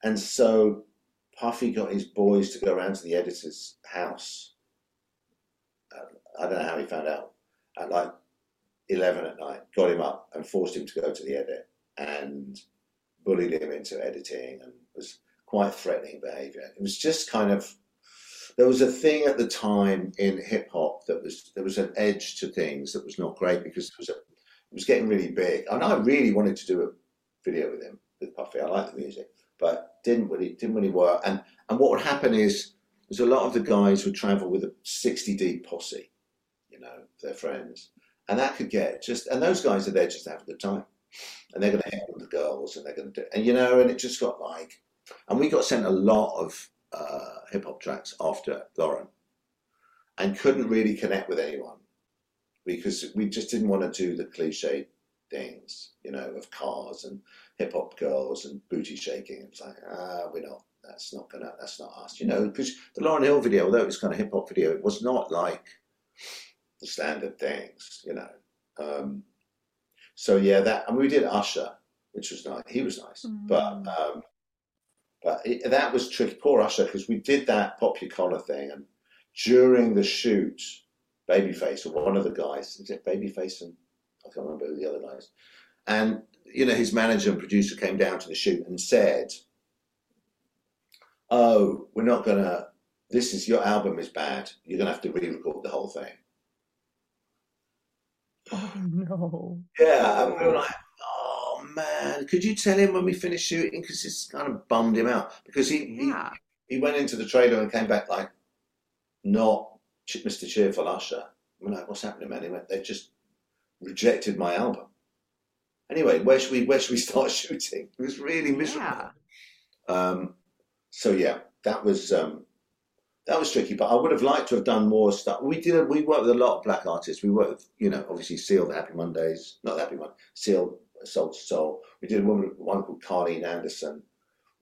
and so Puffy got his boys to go around to the editor's house. Uh, I don't know how he found out at like eleven at night. Got him up and forced him to go to the edit, and bullied him into editing, and was quite threatening behaviour. It was just kind of there was a thing at the time in hip hop that was there was an edge to things that was not great because it was a, it was getting really big, and I really wanted to do a video with him with Puffy. I like the music, but didn't really didn't really work. And and what would happen is was a lot of the guys would travel with a sixty deep posse, you know, their friends, and that could get just and those guys are there just to have a good time, and they're going to hang with the girls, and they're going to do and you know, and it just got like, and we got sent a lot of uh, hip hop tracks after Lauryn, and couldn't really connect with anyone because we just didn't want to do the cliche things, you know, of cars and hip hop girls and booty shaking. It's like, ah, we're not. That's not gonna. That's not us, you know. Because the Lauryn Hill video, although it was kind of hip hop video, it was not like the standard things, you know. Um, so yeah, that and we did Usher, which was nice. He was nice, but Mm. um, but it, that was tricky. Poor Usher, because we did that pop your collar thing, and during the shoot, Babyface or one of the guys, is it Babyface and I can't remember who the other guys, and you know his manager and producer came down to the shoot and said, "Oh, we're not gonna. This is your album is bad. You're gonna have to re-record the whole thing." Oh no. Yeah, and we were like, "Oh man, could you tell him when we finish shooting?" Because it's kind of bummed him out because he, he Yeah. he went into the trailer and came back like not Mr. Cheerful Usher. We're like, what's happening, man? He went, they've just rejected my album. Anyway, where should we where should we start shooting? It was really miserable. Yeah. Um, so yeah, that was um, that was tricky. But I would have liked to have done more stuff. We did. We worked with a lot of black artists. We worked with, you know, obviously Seal, the Happy Mondays, not the Happy Monday, Seal, Soul II Soul. We did one, one called Carleen Anderson.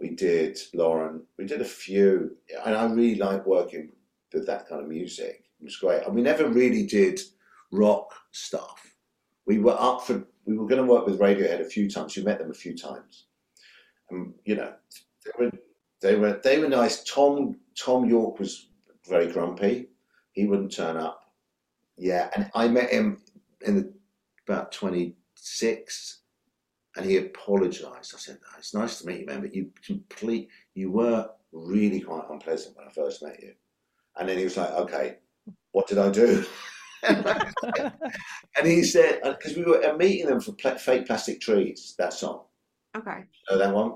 We did Lauryn. We did a few, and I really like working with that kind of music. It was great. And we never really did rock stuff. We were up for. We were going to work with Radiohead a few times. We met them a few times, and you know, they were they were they were nice. Tom Tom Yorke was very grumpy. He wouldn't turn up. Yeah, and I met him in the, about twenty six, and he apologised. I said, "It's nice to meet you, man, but you complete you were really quite unpleasant when I first met you." And then he was like, "Okay, what did I do?" and he said, because we were uh, meeting them for pla- fake plastic trees. That song, Okay. know that one?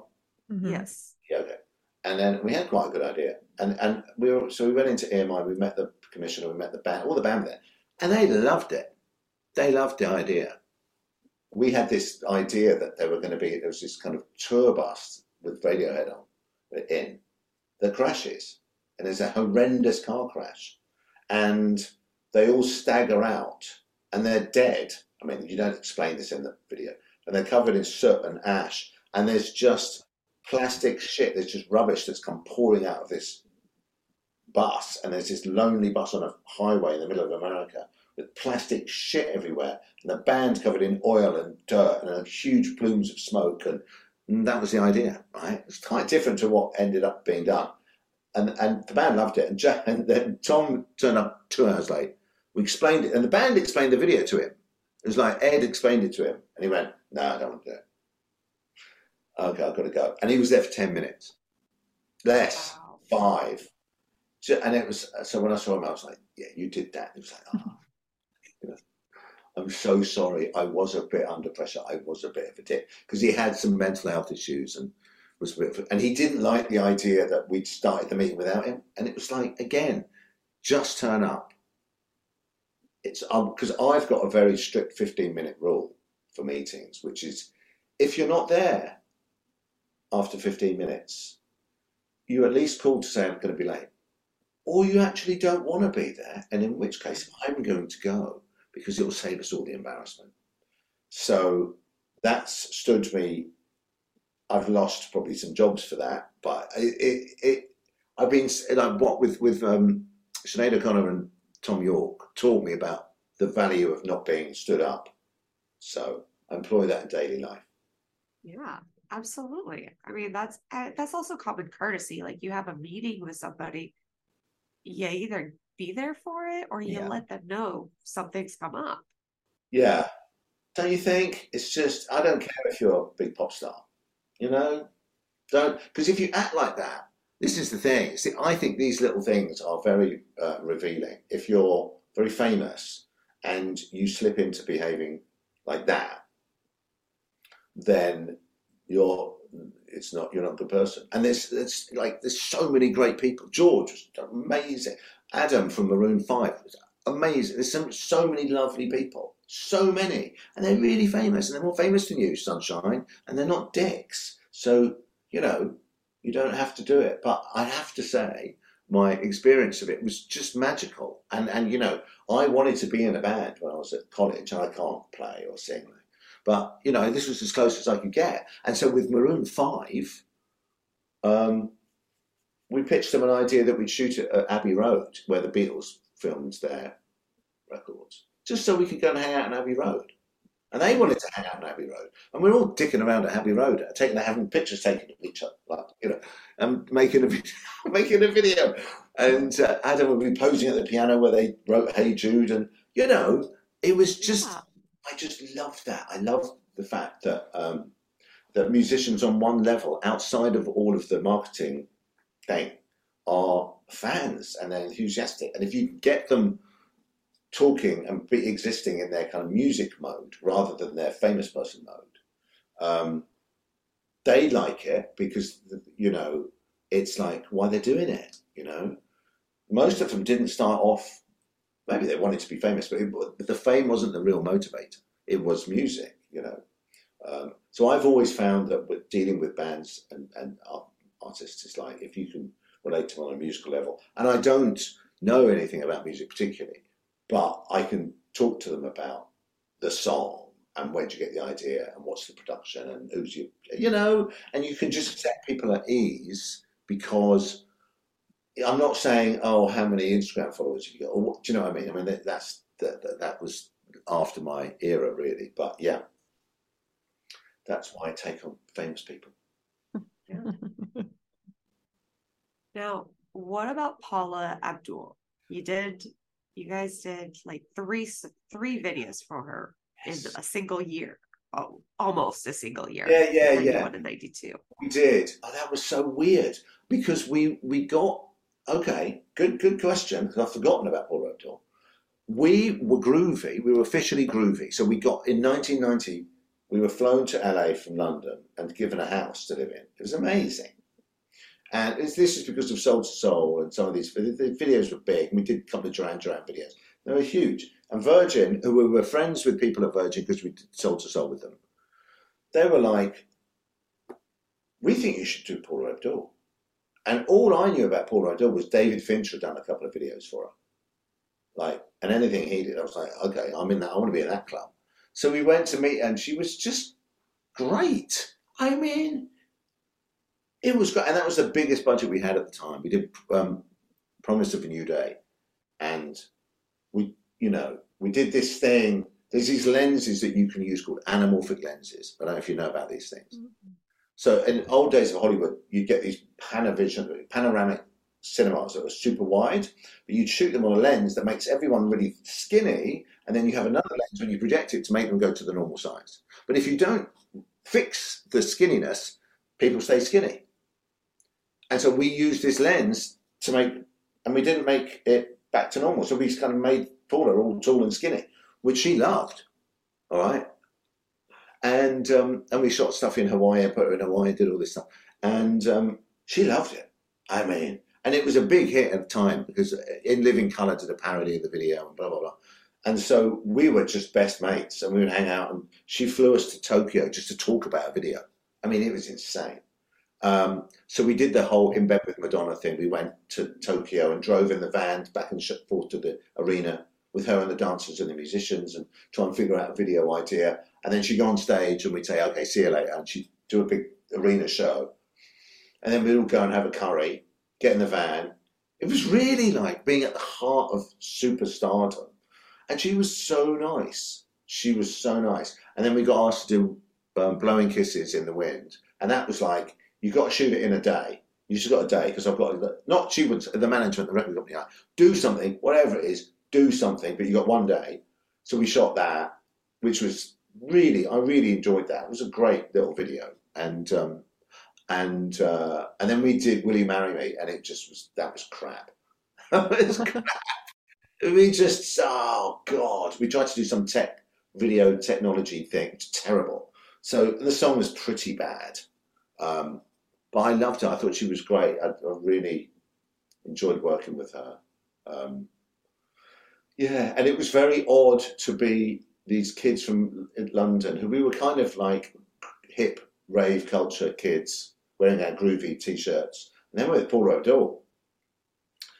Mhm. Yes. Yeah, okay. And then we had quite a good idea. And and we were so we went into EMI, we met the commissioner, we met the band, all the band there. And they loved it. They loved the idea. We had this idea that there were going to be there was this kind of tour bus with Radiohead on in that crashes. And there's a horrendous car crash. And they all stagger out and they're dead. I mean, you don't explain this in the video. And they're covered in soot and ash. And there's just plastic shit. There's just rubbish that's come pouring out of this bus, and there's this lonely bus on a highway in the middle of America with plastic shit everywhere, and the band covered in oil and dirt and uh, huge plumes of smoke, and, and that was the idea, right? It's quite different to what ended up being done, and and the band loved it, and, Jack, and then Tom turned up two hours late. We explained it, and the band explained the video to him. It was like Ed explained it to him, and he went, "No, I don't want to do it." Okay, I've got to go. And he was there for 10 minutes. Less, Wow. five. So, and it was, uh, so when I saw him, I was like, yeah, you did that. He was like, oh. I'm so sorry. I was a bit under pressure. I was a bit of a dick because he had some mental health issues and was a bit, of, and he didn't like the idea that we'd started the meeting without him. And it was like, again, just turn up. It's because um, I've got a very strict 15 minute rule for meetings, which is if you're not there after 15 minutes, you at least call to say I'm going to be late. Or you actually don't want to be there, and in which case I'm going to go because it will save us all the embarrassment. So that's stood me. I've lost probably some jobs for that, but it, it, it I've been like what with with um, Sinead O'Connor and Tom Yorke taught me about the value of not being stood up. So I employ that in daily life. Yeah, absolutely. I mean, that's uh, that's also common courtesy. Like you have a meeting with somebody, you either be there for it or you yeah. let them know something's come up. Yeah. Don't you think? It's just I don't care if you're a big pop star. You know? Don't because if you act like that, this is the thing. See, I think these little things are very uh, revealing. If you're very famous and you slip into behaving like that, then you're it's not you're not a good person. And there's there's like there's so many great people. George was amazing. Adam from Maroon Five was amazing. There's so, so many lovely people, so many, and they're really famous, and they're more famous than you, Sunshine, and they're not dicks. So you know you don't have to do it. But I have to say, my experience of it was just magical. And and you know, I wanted to be in a band when I was at college, and I can't play or sing. But you know, this was as close as I could get. And so with Maroon Five, um, we pitched them an idea that we'd shoot it at Abbey Road, where the Beatles filmed their records, just so we could go and hang out on Abbey Road. And they wanted to hang out on Abbey Road. And we're all dicking around at Abbey Road, taking, having pictures taken of each other, like, you know, and making a video, making a video. And uh, Adam would be posing at the piano where they wrote Hey Jude. And, you know, it was just, yeah. I just loved that. I loved the fact that, um, that musicians on one level, outside of all of the marketing thing, are fans and they're enthusiastic. And if you get them talking and be existing in their kind of music mode rather than their famous person mode. Um, they like it because you know it's like why they're doing it. You know, most of them didn't start off. Maybe they wanted to be famous, but, it, the fame wasn't the real motivator. It was music. You know, um, so I've always found that with dealing with bands and, and artists, it's like if you can relate to them on a musical level, and I don't know anything about music particularly, but I can talk to them about the song and where do you get the idea and what's the production and who's you, you know, and you can just set people at ease because I'm not saying, oh, how many Instagram followers you got, or what, do you know what I mean? I mean, that's that, that, that was after my era, really. But yeah, that's why I take on famous people. now, what about Paula Abdul? You did you guys did like three three videos for her yes. in a single year. Oh, almost a single year. Yeah, yeah, yeah. and 92. We did. Oh, that was so weird because we we got okay. Good good question because I've forgotten about Paula Abdul. We were groovy. We were officially groovy. So we got in 1990. We were flown to LA from London and given a house to live in. It was amazing. And this is because of Soul II Soul and some of these the videos were big. We did a couple of Duran Duran videos. They were huge. And Virgin, who we were friends with people at Virgin because we did Soul II Soul with them, they were like, "We think you should do Paula Abdul." And all I knew about Paula Abdul was David Fincher done a couple of videos for her. Like, and anything he did, I was like, okay, I'm in that. I want to be in that club. So we went to meet, and she was just great. I mean, it was great, and that was the biggest budget we had at the time. We did um, Promise of a New Day, and we, you know, we did this thing. There's these lenses that you can use called anamorphic lenses. I don't know if you know about these things. Mm-hmm. So in old days of Hollywood, you'd get these panavision, panoramic cinemas that were super wide, but you'd shoot them on a lens that makes everyone really skinny, and then you have another lens when you project it to make them go to the normal size. But if you don't fix the skinniness, people stay skinny. And so we used this lens to make, and we didn't make it back to normal. So we kind of made Paula all tall and skinny. which she loved. All right. And um, and we shot stuff in Hawaii. Put her in Hawaii, did all this stuff, and um, she loved it. I mean, and it was a big hit at the time because In Living Color did a parody of the video and blah blah blah. And so we were just best mates, and we would hang out. And she flew us to Tokyo just to talk about a video. I mean, it was insane. Um, so we did the whole in bed with Madonna thing. We went to Tokyo and drove in the van back and forth to the arena with her and the dancers and the musicians and try and figure out a video idea. And then she'd go on stage and we'd say, okay, see you later. And she'd do a big arena show. And then we'd all go and have a curry, get in the van. It was really like being at the heart of superstardom. And she was so nice. She was so nice. And then we got asked to do um, blowing kisses in the wind. And that was like, you've got to shoot it in a day. You just got a day because I've got not she would the management, the record company, like, do something, whatever it is, do something, but you got one day. So we shot that, which was really, I really enjoyed that. It was a great little video, and um, and uh, and then we did Will You Marry Me, and it just was that was crap. it was crap. We just oh god, we tried to do some tech video technology thing. It's terrible. So the song was pretty bad, um, but I loved her. I thought she was great. I, I really enjoyed working with her. Um, yeah, and it was very odd to be these kids from London who we were kind of like hip rave culture kids wearing our groovy t-shirts, and then with Paula Abdul.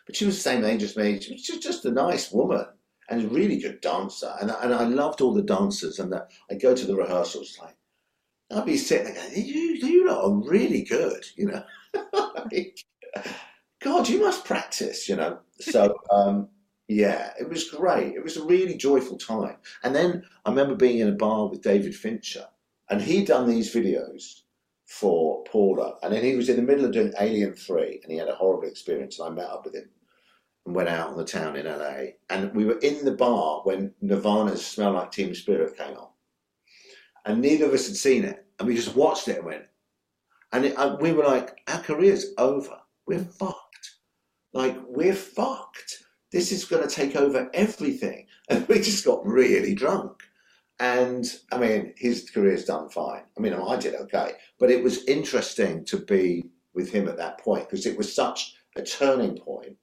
But she was the same age as me. She was just a nice woman and a really good dancer. And, and I loved all the dancers. And I'd go to the rehearsals like, I'd be sitting there going, you, you lot are really good, you know. God, you must practice, you know. So, um, yeah, it was great. It was a really joyful time. And then I remember being in a bar with David Fincher, and he'd done these videos for Paula. And then he was in the middle of doing Alien 3, and he had a horrible experience. And I met up with him and went out on the town in LA. And we were in the bar when Nirvana's Smell Like Teen Spirit came on. And neither of us had seen it. And we just watched it and went, and it, uh, we were like, our career's over. We're fucked. Like, we're fucked this is going to take over everything. And we just got really drunk. And I mean, his career's done fine. I mean, I did okay. But it was interesting to be with him at that point because it was such a turning point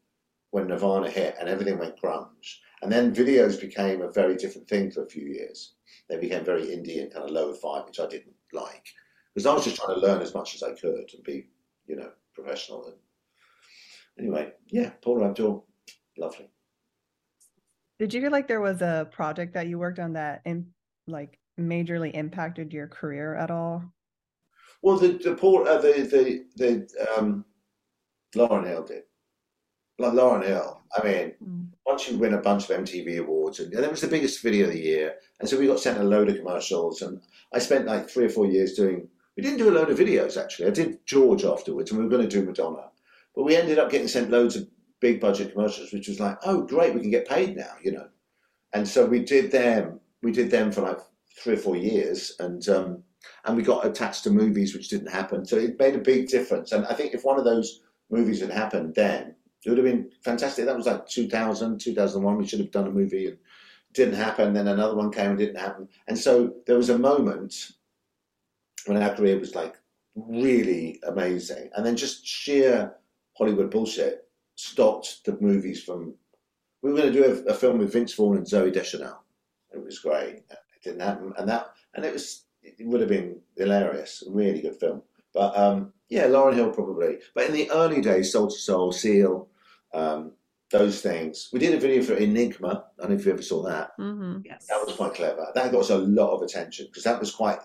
when Nirvana hit and everything went grunge. And then videos became a very different thing for a few years. They became very indie and kind of low fi, which I didn't like. Because I was just trying to learn as much as I could and be, you know, professional. And anyway, yeah, Paula Abdul, lovely. Did you feel like there was a project that you worked on that in, like majorly impacted your career at all? Well, the the Paul, uh, the the the um, Lauryn Hill did. Like Lauryn Hill. I mean, mm. once you win a bunch of MTV awards, and, and it was the biggest video of the year, and so we got sent a load of commercials, and I spent like three or four years doing. We didn't do a load of videos actually. I did George afterwards, and we were going to do Madonna, but we ended up getting sent loads of big budget commercials, which was like, oh, great, we can get paid now, you know. And so we did them. We did them for like three or four years, and um, and we got attached to movies which didn't happen. So it made a big difference. And I think if one of those movies had happened then, it would have been fantastic. That was like 2000, 2001. We should have done a movie and didn't happen. Then another one came and didn't happen. And so there was a moment when our career was like really amazing. And then just sheer Hollywood bullshit stopped the movies from. We were going to do a, a film with Vince Vaughn and Zooey Deschanel. It was great. It didn't happen, and that and it was it would have been hilarious. A really good film. But um, yeah, Lauryn Hill probably. But in the early days, Soul II Soul, Seal, um, those things. We did a video for Enigma. I don't know if you ever saw that. Mm-hmm. Yes. That was quite clever. That got us a lot of attention because that was quite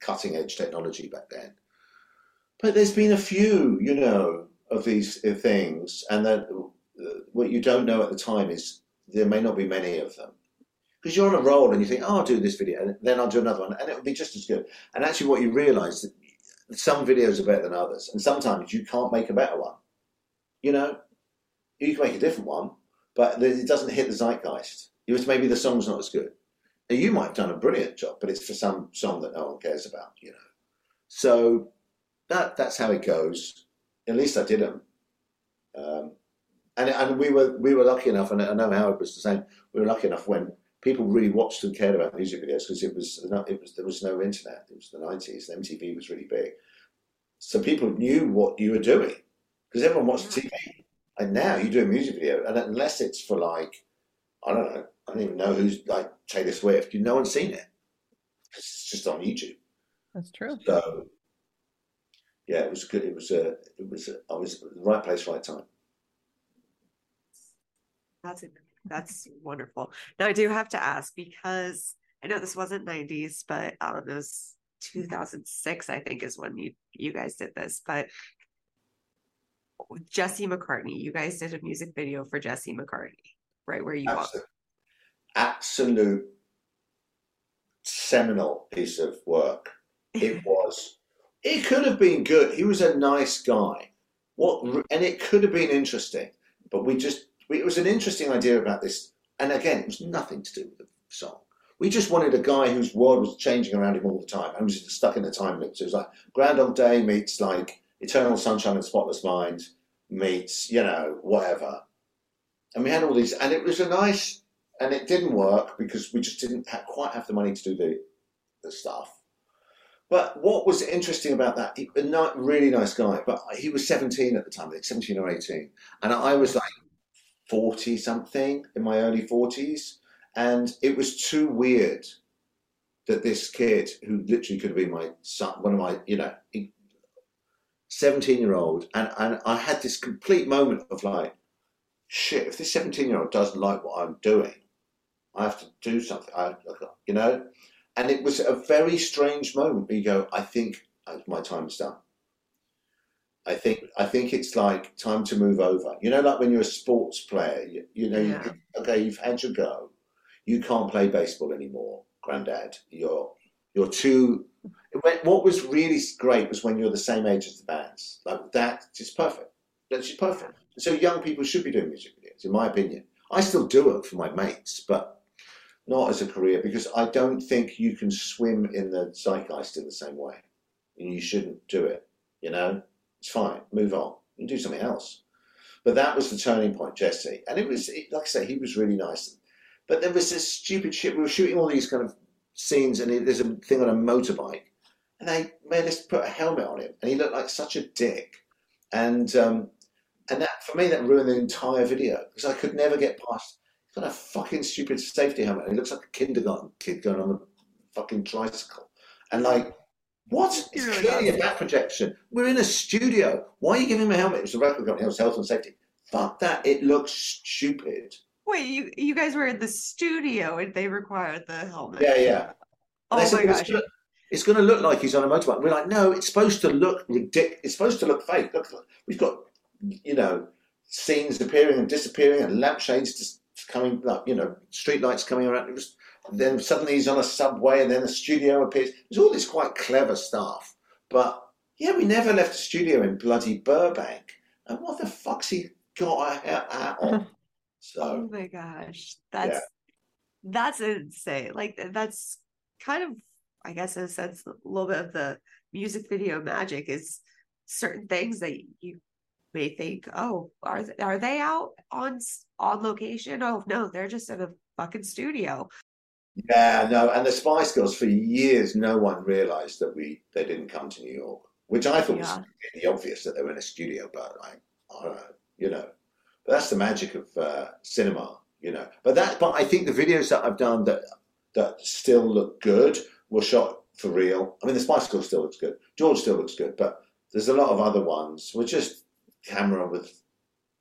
cutting edge technology back then. But there's been a few, you know, of these things, and that uh, what you don't know at the time is there may not be many of them. Because you're on a roll and you think, oh, I'll do this video, and then I'll do another one, and it will be just as good. And actually, what you realise that some videos are better than others, and sometimes you can't make a better one. You know, you can make a different one, but it doesn't hit the zeitgeist. It maybe the song's not as good. Now, you might have done a brilliant job, but it's for some song that no one cares about. You know, so that that's how it goes at least I did them. Um, and and we were we were lucky enough, and I know Howard was the same. We were lucky enough when people really watched and cared about music videos because it was it was there was no internet. It was the nineties. MTV was really big, so people knew what you were doing because everyone watched TV. And now you do a music video, and unless it's for like, I don't know, I don't even know who's like Taylor Swift. You no one's seen it. It's just on YouTube. That's true. So yeah, it was good. It was a, it was a, I was the right place, right time. That's a, that's wonderful. Now I do have to ask because I know this wasn't 90s, but I um, it was 2006, I think, is when you you guys did this. But Jesse McCartney, you guys did a music video for Jesse McCartney, right where you absolute, absolute seminal piece of work. It was. It could have been good. He was a nice guy. What and it could have been interesting, but we just it was an interesting idea about this. And again, it was nothing to do with the song. We just wanted a guy whose world was changing around him all the time and was stuck in the time loop. So it was like Groundhog Day meets like Eternal Sunshine and Spotless Mind meets, you know, whatever. And we had all these, and it was a nice, and it didn't work because we just didn't quite have the money to do the, the stuff. But what was interesting about that, he, a really nice guy, but he was 17 at the time, like 17 or 18. And I was like 40 something in my early 40s. And it was too weird that this kid, who literally could have been my son, one of my, you know, 17 year old, and, and I had this complete moment of like, shit, if this 17 year old doesn't like what I'm doing, I have to do something, I, you know? And it was a very strange moment where you go, I think uh, my time's done. I think I think it's like time to move over. You know, like when you're a sports player, you, you know, yeah. you, okay, you've had your go. You can't play baseball anymore, Granddad. You're you're too. What was really great was when you're the same age as the bands. Like that, is perfect. That's just perfect. So young people should be doing music videos, in my opinion. I still do it for my mates, but not as a career because I don't think you can swim in the zeitgeist in the same way, and you shouldn't do it. You know. It's fine. Move on. You do something else. But that was the turning point, Jesse. And it was, like I say, he was really nice. But there was this stupid shit. We were shooting all these kind of scenes, and there's a thing on a motorbike, and they made us put a helmet on him, and he looked like such a dick. And um, and that for me, that ruined the entire video because I could never get past. He's got a fucking stupid safety helmet. He looks like a kindergarten kid going on a fucking tricycle, and like what? It's clearly a back projection. We're in a studio. Why are you giving him a helmet? It's a record company. It was health and safety. Fuck that. It looks stupid. Wait, you you guys were in the studio and they required the helmet. Yeah, yeah. Oh my gosh. It's going to look like he's on a motorbike. We're like, no, it's supposed to look ridiculous. It's supposed to look fake. Look, we've got, you know, scenes appearing and disappearing and lampshades just coming up, you know, street lights coming around. It was then suddenly he's on a subway, and then a studio appears. There's all this quite clever stuff. But yeah, we never left a studio in bloody Burbank. And what the fuck's he got out on? So, oh my gosh, that's yeah. that's insane. Like that's kind of, I guess, in a sense, a little bit of the music video magic is certain things that you may think, oh, are are they out on on location? Oh no, they're just in a fucking studio. Yeah, no, and the Spice Girls for years, no one realised that we they didn't come to New York, which I thought yeah. was really obvious that they were in a studio, but I, I don't know, you know, but that's the magic of uh, cinema, you know. But that, but I think the videos that I've done that that still look good were shot for real. I mean, the Spice Girls still looks good, George still looks good, but there's a lot of other ones which just camera with,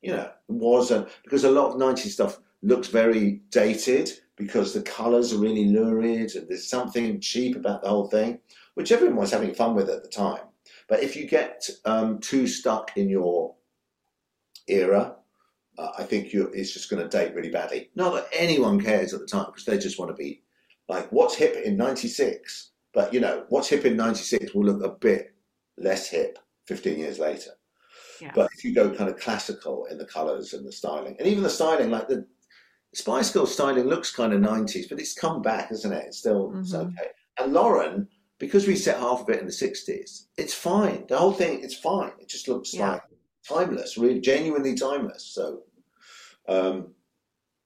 you know, wasn't because a lot of '90s stuff looks very dated because the colours are really lurid and there's something cheap about the whole thing, which everyone was having fun with at the time. But if you get um, too stuck in your era, uh, I think it's just going to date really badly. Not that anyone cares at the time because they just want to be like, what's hip in 96? But you know, what's hip in 96 will look a bit less hip 15 years later. Yeah. But if you go kind of classical in the colours and the styling, and even the styling, like the Spice Girl styling looks kind of 90s, but it's come back, isn't it? It's still mm-hmm. it's okay. And Lauryn, because we set half of it in the 60s, it's fine. The whole thing, it's fine. It just looks yeah. like timeless, really genuinely timeless. So, um,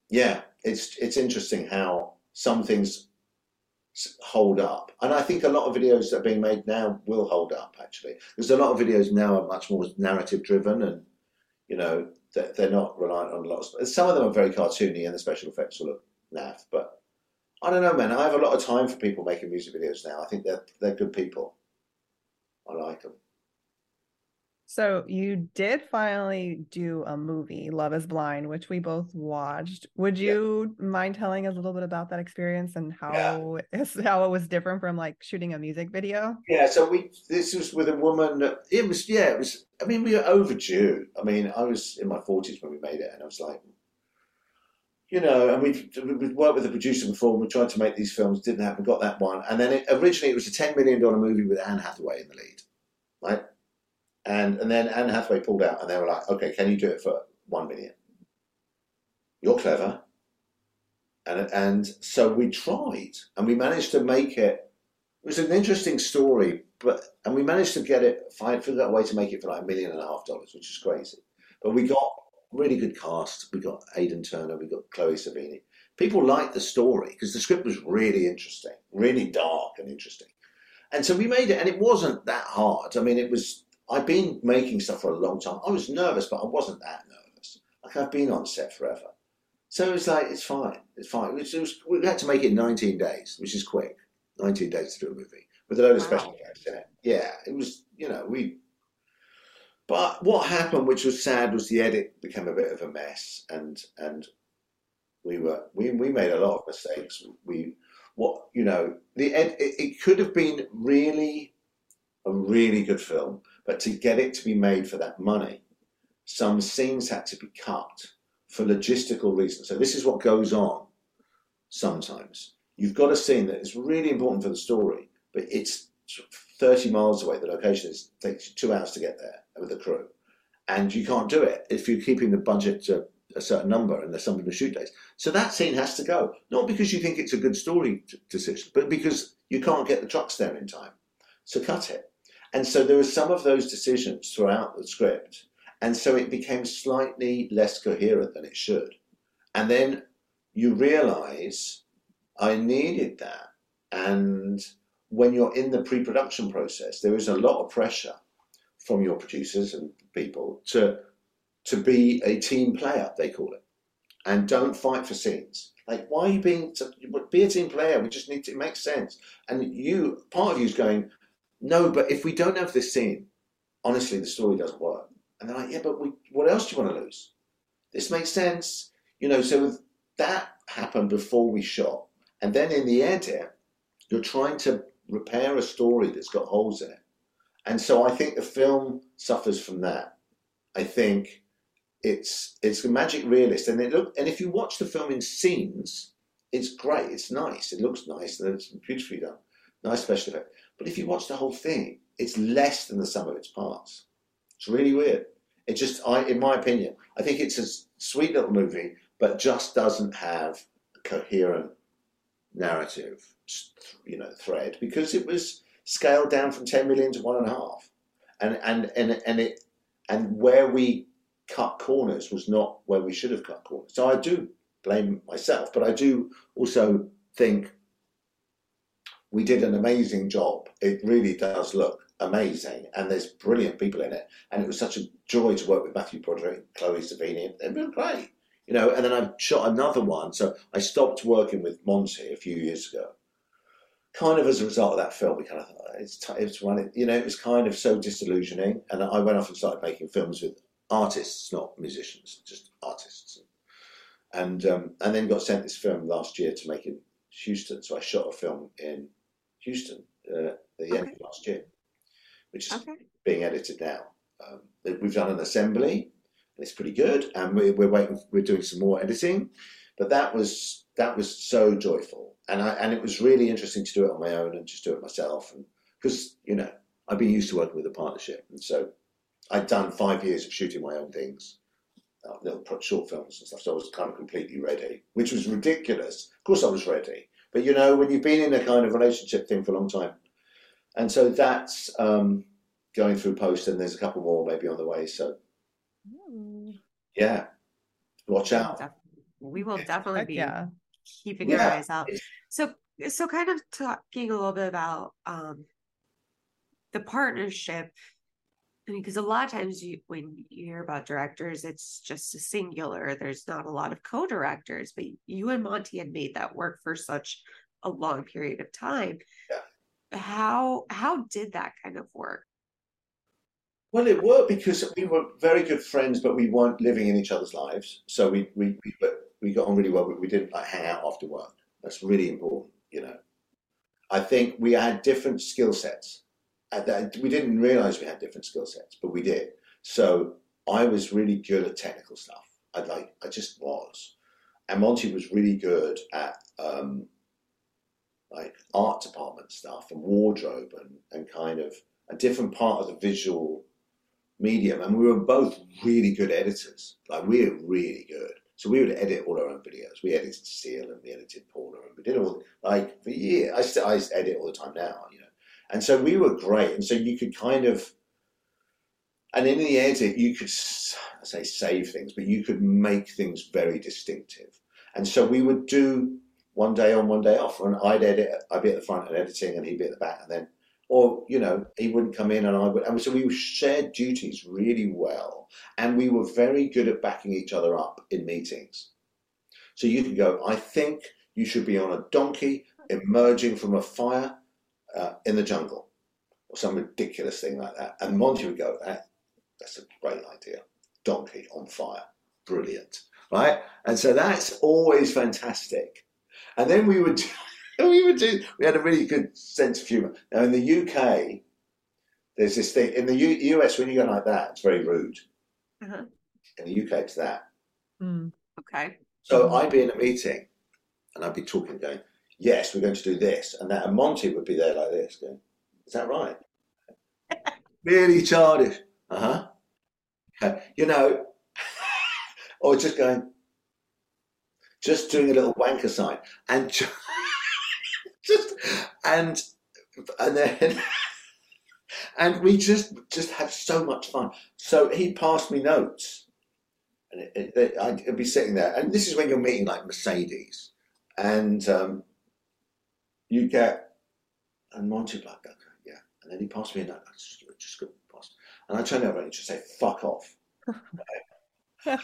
yeah, it's it's interesting how some things hold up, and I think a lot of videos that are being made now will hold up. Actually, there's a lot of videos now are much more narrative driven, and you know they're, not reliant on lots. Some of them are very cartoony, and the special effects will look naff. But I don't know, man. I have a lot of time for people making music videos now. I think they're they're good people. I like them. So you did finally do a movie, Love is Blind, which we both watched. Would Yeah. you mind telling us a little bit about that experience and how is how it was different from like shooting a music video? Yeah, so we this was with a woman. that- It was yeah, it was. I mean, we were overdue. I mean, I was in my forties when we made it, and I was like, you know, and we'd, we'd worked with the producer before. and We tried to make these films, didn't happen. We got that one, and then it, originally it was a ten million dollar movie with Anne Hathaway in the lead, right? And and then Anne Hathaway pulled out, and they were like, okay, can you do it for one million? You're clever. And, and so we tried and we managed to make it it was an interesting story, but and we managed to get it, find figure out a way to make it for like a million and a half dollars, which is crazy. But we got really good cast. We got Aidan Turner, we got Chloe Sevigny. People liked the story because the script was really interesting, really dark and interesting. And so we made it, and it wasn't that hard. I mean, it was. I've been making stuff for a long time. I was nervous, but I wasn't that nervous. Like I've been on set forever, so it's like it's fine, it's fine. It was, we had to make it in 19 days, which is quick. 19 days to do a movie with a load of Wow. special effects in it. Yeah, it was, you know, we. But what happened, which was sad, was the edit became a bit of a mess, and and we were we we made a lot of mistakes. We what you know the ed it, it could have been really a really good film, but to get it to be made for that money, some scenes had to be cut for logistical reasons. So this is what goes on sometimes you've got a scene that is really important for the story, but it's 30 miles away. The location is takes you two hours to get there with the crew, and you can't do it if you're keeping the budget to a certain number and there's something to shoot days. So that scene has to go, not because you think it's a good story decision, but because you can't get the trucks there in time. So cut it. And so there were some of those decisions throughout the script, and so it became slightly less coherent than it should. And then you realise I needed that. And when you're in the pre production process, there is a lot of pressure from your producers and people to to be a team player, they call it. And don't fight for scenes. Like, why are you being be a team player? We just need to it makes sense. And you part of you is going, No, but if we don't have this scene, honestly the story doesn't work. And they're like, Yeah, but we what else do you want to lose? This makes sense. You know, so that happened before we shot. And then in the edit, you're trying to repair a story that's got holes in it. And so I think the film suffers from that. I think it's it's a magic realist, and it look and if you watch the film in scenes, it's great. It's nice. It looks nice, and it's beautifully done. Nice special effect. But if you watch the whole thing, it's less than the sum of its parts. It's really weird. It just, I, in my opinion, I think it's a sweet little movie, but just doesn't have a coherent narrative, you know, thread because it was scaled down from 10 million to one and a half, and and and and it and where we cut corners was not where we should have cut corners. So I do blame myself, but I do also think we did an amazing job. It really does look amazing, and there's brilliant people in it. And it was such a joy to work with Matthew Broderick, Chloe Sevigny. They've been great, you know. And then I shot another one, so I stopped working with Monty a few years ago. Kind of as a result of that film, we kind of thought it's t- it's running. You know, it was kind of so disillusioning, and I went off and started making films with artists, not musicians, just artists. And um, and then got sent this film last year to make in Houston. So I shot a film in Houston uh, at the end Okay. of last year, which is Okay. being edited now. Um, we've done an assembly, and it's pretty good, and we're, we're waiting. We're doing some more editing, but that was that was so joyful, and I and it was really interesting to do it on my own and just do it myself, and because you know I've been used to working with a partnership, and so I'd done five years of shooting my own things, uh, little short films and stuff, so I was kind of completely ready, which was ridiculous. Of course, I was ready, but you know when you've been in a kind of relationship thing for a long time, and so that's. Um, going through post, and there's a couple more maybe on the way. So yeah, watch out. Def- we will Yeah. definitely be yeah. keeping your Yeah. eyes out. So so kind of talking a little bit about um the partnership. I mean, because a lot of times you when you hear about directors, it's just a singular. There's not a lot of co-directors, but you and Monty had made that work for such a long period of time. Yeah. How how did that kind of work? Well, it worked because we were very good friends, but we weren't living in each other's lives. So we we we, but we got on really well. But we didn't like hang out after work. That's really important, you know. I think we had different skill sets. At that, we didn't realize we had different skill sets, but we did. So I was really good at technical stuff. I like I just was, and Monty was really good at um, like art department stuff and wardrobe and and kind of a different part of the visual medium. And we were both really good editors. Like we were really good. So we would edit all our own videos. We edited Seal and we edited Paula and we did all like for years. I I edit all the time now, you know. And so we were great. And so you could kind of and in the edit you could I say save things, but you could make things very distinctive. And so we would do one day on, one day off, and I'd edit. I'd be at the front and editing, and he'd be at the back, and then or you know he wouldn't come in and I would and so we shared duties really well and we were very good at backing each other up in meetings so you could go I think you should be on a donkey emerging from a fire uh, in the jungle or some ridiculous thing like that and Monty would go that, that's a great idea donkey on fire brilliant right and so that's always fantastic and then we would we would do. We had a really good sense of humour. Now in the UK, there's this thing in the U- US when you go like that, it's very rude. Uh-huh. In the UK, it's that. Mm. Okay. So I'd be in a meeting, and I'd be talking, going, "Yes, we're going to do this," and that, and Monty would be there like this, going, "Is that right?" really childish. Uh huh. You know, or just going, just doing a little wanker sign, and ju- just and and then and we just just had so much fun. So he passed me notes, and it, it, it- I'd, I'd be sitting there, and this is when you're meeting like Mercedes, and um, you get and Monty like, okay, yeah, and then he passed me a note. I just, I just got passed, and I turned over and he just say, "Fuck off."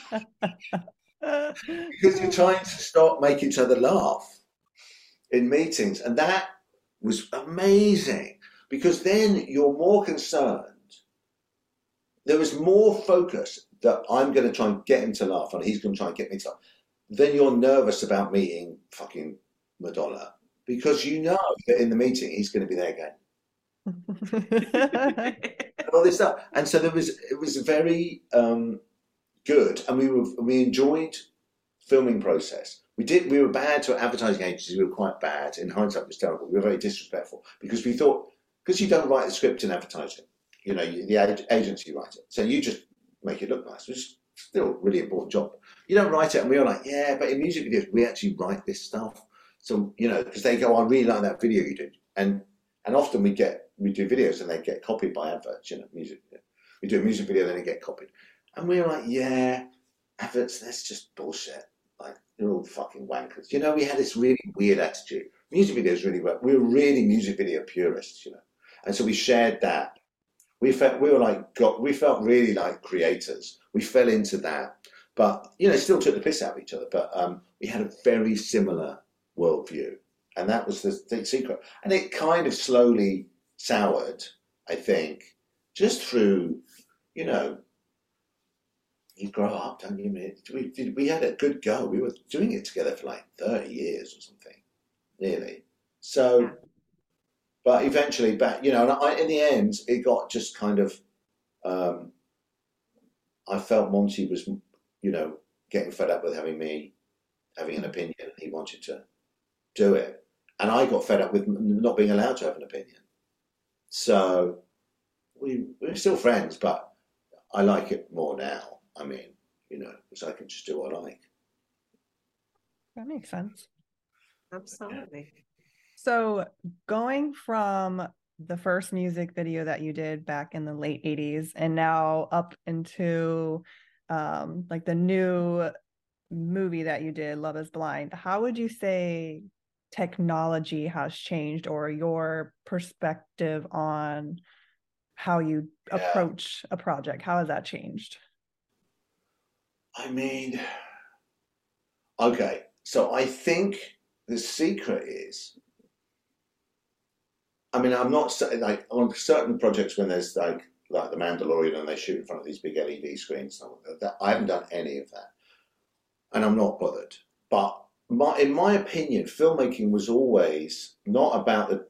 because you're trying to stop, make each other laugh in meetings. And that was amazing. Because then you're more concerned. There was more focus that i'm going to try and get him to laugh and he's going to try and get me to laugh then you're nervous about meeting fucking madonna because you know that in the meeting he's going to be there again and all this stuff. And so there was it was very um, good, and we were we enjoyed filming process. We did we were bad to advertising agencies. We were quite bad. In hindsight, it was terrible. We were very disrespectful because we thought because you don't write the script in advertising, you know, you, the ag- agency writes it, so you just make it look nice, which is still a really important job. You don't write it, and we were like, yeah, but in music videos, we actually write this stuff. So you know, because they go, I really like that video you did, and and often we get we do videos and they get copied by adverts. You know, music. We do a music video, and then they get copied, and we're like, yeah, adverts. That's just bullshit. Like they're all fucking wankers. You know, we had this really weird attitude. Music videos really were. We were really music video purists. You know, and so we shared that. We felt we were like got. We felt really like creators. We fell into that, but you know, still took the piss out of each other. But um, we had a very similar worldview, and that was the, the secret. And it kind of slowly soured, I think, just through, you know, you grow up, don't you? mate? We did. We had a good go. We were doing it together for like thirty years or something, nearly. So, but eventually, back, you know, and I, in the end, it got just kind of. Um, I felt Monty was, you know, getting fed up with having me having an opinion. He wanted to do it, and I got fed up with not being allowed to have an opinion. So we we're still friends, but I like it more now. I mean, you know, because I can just do what I like. That makes sense. Absolutely. So, going from the first music video that you did back in the late 80s and now up into um, like the new movie that you did, Love is Blind, how would you say technology has changed or your perspective on how you Yeah. approach a project? How has that changed? I mean, okay, so I think the secret is, I mean, I'm not like on certain projects when there's like like the Mandalorian and they shoot in front of these big LED screens. and all that, that- I haven't done any of that, and I'm not bothered. But my, in my opinion, filmmaking was always not about the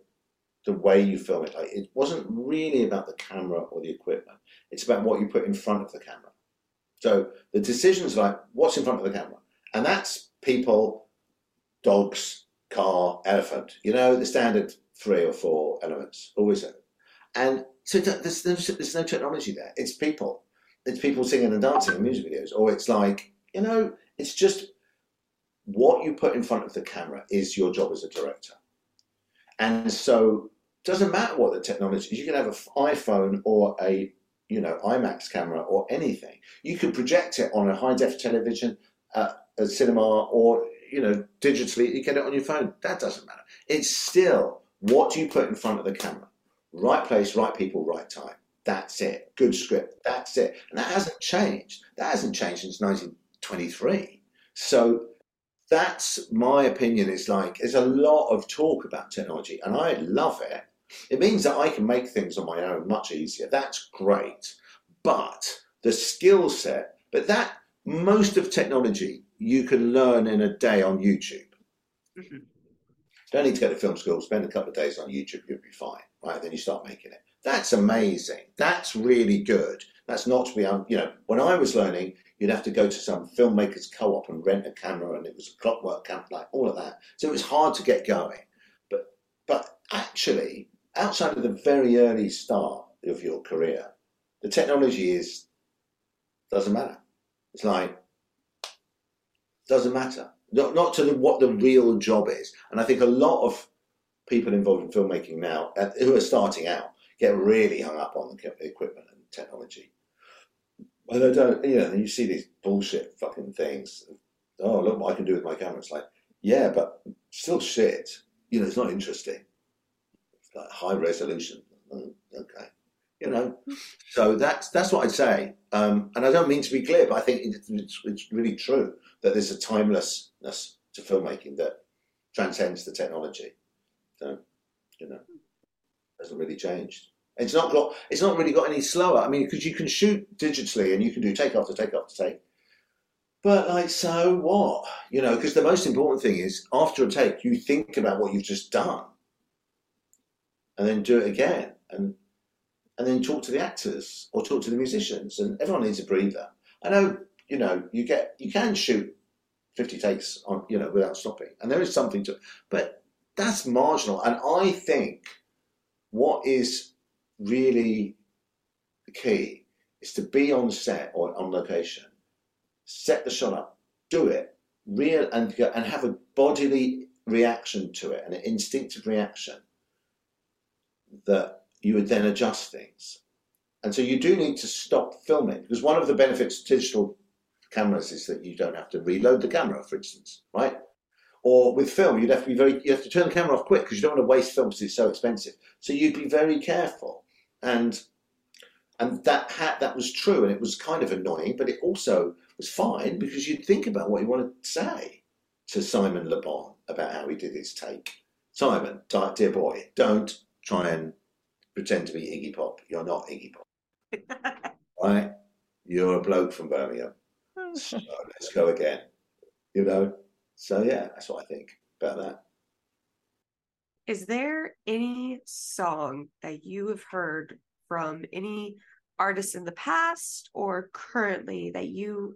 the way you film it. Like it wasn't really about the camera or the equipment. It's about what you put in front of the camera. So the decisions like what's in front of the camera, and that's people, dogs, car, elephant. You know the standard three or four elements, always. And so there's, there's, there's no technology there. It's people. It's people singing and dancing in music videos, or it's like you know, it's just what you put in front of the camera is your job as a director. And so it doesn't matter what the technology is. You can have an iPhone or a you know IMAX camera or anything. You can project it on a high def television, uh, a cinema, or you know digitally. You get it on your phone. That doesn't matter. It's still what you put in front of the camera. Right place, right people, right time. That's it. Good script. That's it. And that hasn't changed. That hasn't changed since 1923. So that's my opinion. Is like there's a lot of talk about technology, and I love it. It means that I can make things on my own much easier. That's great. But the skill set, but that most of technology you can learn in a day on YouTube. Mhm. Don't need to go to film school, spend a couple of days on YouTube, you'll be fine. Right, then you start making it. That's amazing. That's really good. That's not to be, un- you know, when I was learning, you'd have to go to some filmmakers co-op and rent a camera and it was a clockwork camp, like all of that. So it was hard to get going. But, but actually, outside of the very early start of your career, the technology is, doesn't matter. It's like, doesn't matter. Not, not to the, what the real job is. And I think a lot of people involved in filmmaking now, uh, who are starting out, get really hung up on the equipment and technology. And I don't, know, and you see these bullshit fucking things. Oh, look what I can do with my camera. It's like, yeah, but still shit. You know, it's not interesting. It's like high resolution. Mm, Okay. You know, so that's that's what I'd say. Um, and I don't mean to be glib. I think it's, it's, it's really true that there's a timelessness to filmmaking that transcends the technology. So, you know, hasn't really changed. It's not got. It's not really got any slower. I mean, because you can shoot digitally and you can do take after take after take. But like, so what? You know, because the most important thing is after a take, you think about what you've just done, and then do it again, and and then talk to the actors or talk to the musicians, and everyone needs a breather. I know, you know, you get you can shoot fifty takes on, you know, without stopping, and there is something to, but that's marginal. And I think what is really the key is to be on set or on location, set the shot up, do it, real and and have a bodily reaction to it, an instinctive reaction that you would then adjust things. And so you do need to stop filming because one of the benefits of digital cameras is that you don't have to reload the camera, for instance, right? Or with film, you'd have to be very, you have to turn the camera off quick because you don't want to waste film because it's so expensive. So you'd be very careful. And and that had, that was true, and it was kind of annoying, but it also was fine because you'd think about what you want to say to Simon Le Bon about how he did his take. Simon, dear boy, don't try and pretend to be Iggy Pop. You're not Iggy Pop, right? You're a bloke from Birmingham. So let's go again. You know? So yeah, that's what I think about that. Is there any song that you have heard from any artist in the past or currently that you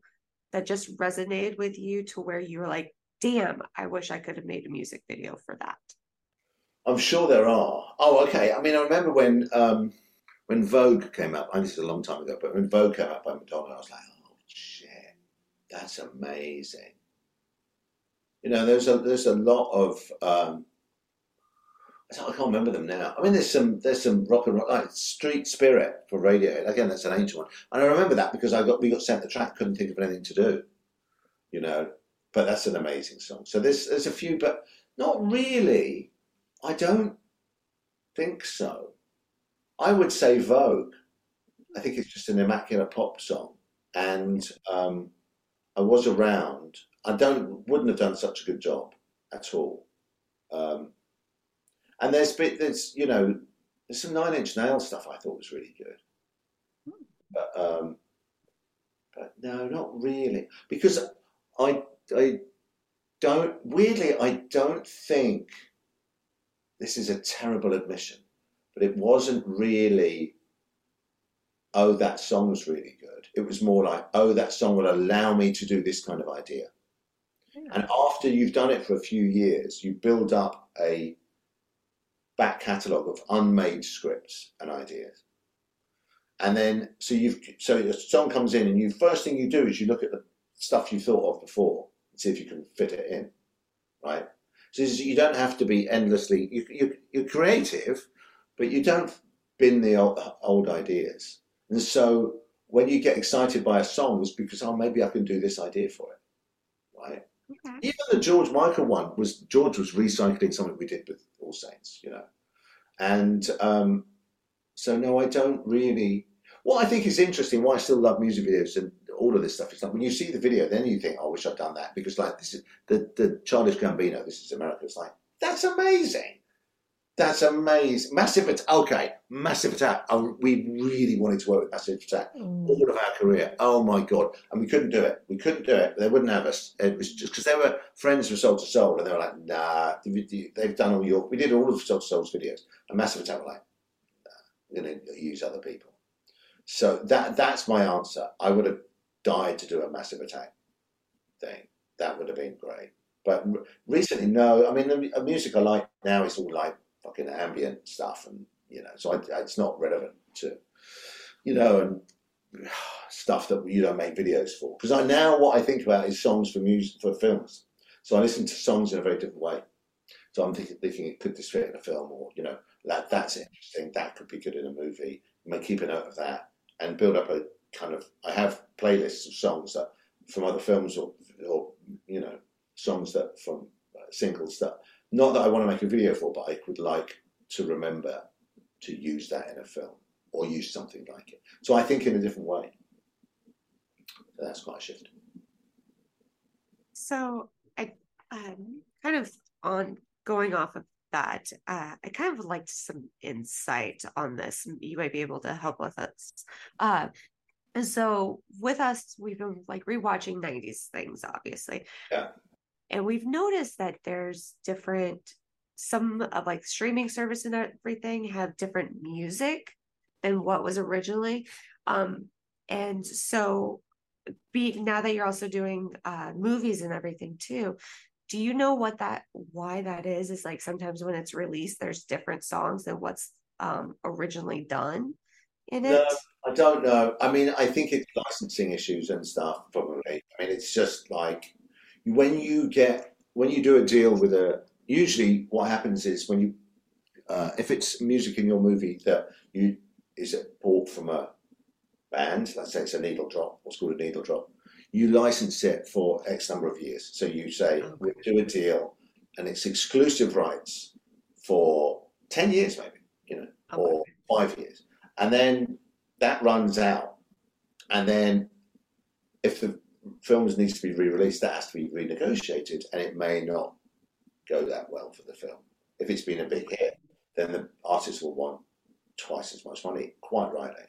that just resonated with you to where you were like, damn, I wish I could have made a music video for that? I'm sure there are. Oh, okay. I mean, I remember when um, when Vogue came up. I this is a long time ago, but when Vogue came up by Madonna, I was like, oh shit, that's amazing. You know, there's a there's a lot of um, I can't remember them now. I mean, there's some there's some rock and roll like Street Spirit for Radiohead. Again, that's an ancient one, and I remember that because I got we got sent the track, couldn't think of anything to do, you know. But that's an amazing song. So there's there's a few, but not really. I don't think so. I would say Vogue. I think it's just an immaculate pop song, and um, I was around. I don't wouldn't have done such a good job at all. Um, and there's bit there's you know there's some Nine Inch Nail stuff I thought was really good, but um, but no, not really because I I don't weirdly I don't think this is a terrible admission, but it wasn't really. Oh, that song's really good. It was more like, oh, that song will allow me to do this kind of idea. And after you've done it for a few years, you build up a back catalogue of unmade scripts and ideas. And then, so you've, so a song comes in, and you first thing you do is you look at the stuff you thought of before and see if you can fit it in, right? So you don't have to be endlessly, you, you, you're creative, but you don't bin the old, old ideas. And so when you get excited by a song, it's because, oh, maybe I can do this idea for it, right? Okay. Even the George Michael one was George was recycling something we did with All Saints, you know, and um, so no, I don't really. What I think is interesting, why I still love music videos and all of this stuff is like when you see the video, then you think, oh, I wish I'd done that because like this is the the Childish Gambino, this is America. It's like that's amazing. That's amazing. Massive Attack. Okay, Massive Attack. We really wanted to work with Massive Attack Mm. all of our career. Oh my god! And we couldn't do it. We couldn't do it. They wouldn't have us. It was just because they were friends from Soul II Soul, and they were like, "Nah, they- they've done all your." We did all of Soul II Soul's videos, and Massive Attack were like, nah, "We're going to use other people." So that that's my answer. I would have died to do a Massive Attack thing. That would have been great. But recently, no. I mean, the music I like now is all like fucking ambient stuff, and you know, so I, it's not relevant to, you know, and stuff that you don't make videos for. Because I now what I think about is songs for music for films. So I listen to songs in a very different way. So I'm thinking, thinking could this fit in a film, or you know, that that's interesting. That could be good in a movie. I may keep a note of that and build up a kind of. I have playlists of songs that from other films, or or you know, songs that from uh, singles that not that I want to make a video for, but I would like to remember to use that in a film or use something like it. So I think in a different way. So that's quite a shift. So I um kind of on going off of that, uh, I kind of liked some insight on this. You might be able to help with us. Uh, and so with us, we've been like rewatching 90s things, obviously. Yeah. And we've noticed that there's different some of like streaming service and everything have different music than what was originally. Um, and so be now that you're also doing uh movies and everything too do you know what that why that is is like sometimes when it's released there's different songs than what's um originally done in it No, I don't know. I mean, I think it's licensing issues and stuff, probably. I mean, it's just like when you get, when you do a deal with a, usually what happens is when you, uh, if it's music in your movie that you, is it bought from a band, let's say it's a needle drop, what's called a needle drop, you license it for X number of years. So you say, Okay. we'll do a deal and it's exclusive rights for 10 years, maybe, you know, or five years. And then that runs out. And then if the film needs to be re-released, that has to be renegotiated, and it may not go that well for the film. If it's been a big hit, then the artist will want twice as much money, quite rightly.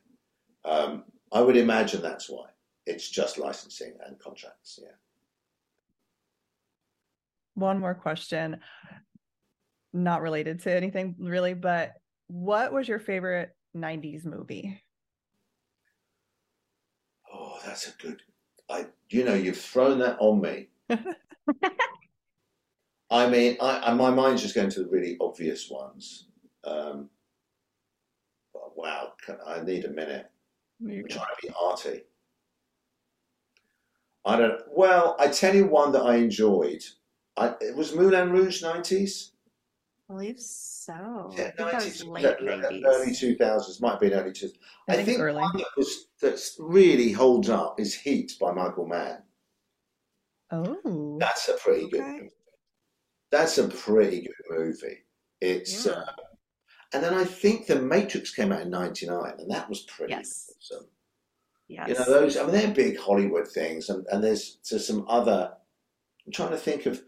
Um, I would imagine that's why. It's just licensing and contracts, yeah. One more question, not related to anything really, but what was your favorite 90s movie? Oh, that's a good. I, you know, you've thrown that on me. I mean, I, I, my mind's just going to the really obvious ones. Um, but wow, can, I need a minute. I'm trying to be arty. I don't. Well, I tell you one that I enjoyed. I, it was Moulin Rouge nineties. I believe so Yeah, I think that was nineties, late early two thousands. Might have been early two. I I think think early. one that really holds up is Heat by Michael Mann. Oh, That's a pretty good. Movie. That's a pretty good movie. It's Yeah. uh, and then I think The Matrix came out in '99, and that was pretty Yes. awesome. Yes. You know those. I mean, they're big Hollywood things, and, and there's there's some other. I'm trying to think of.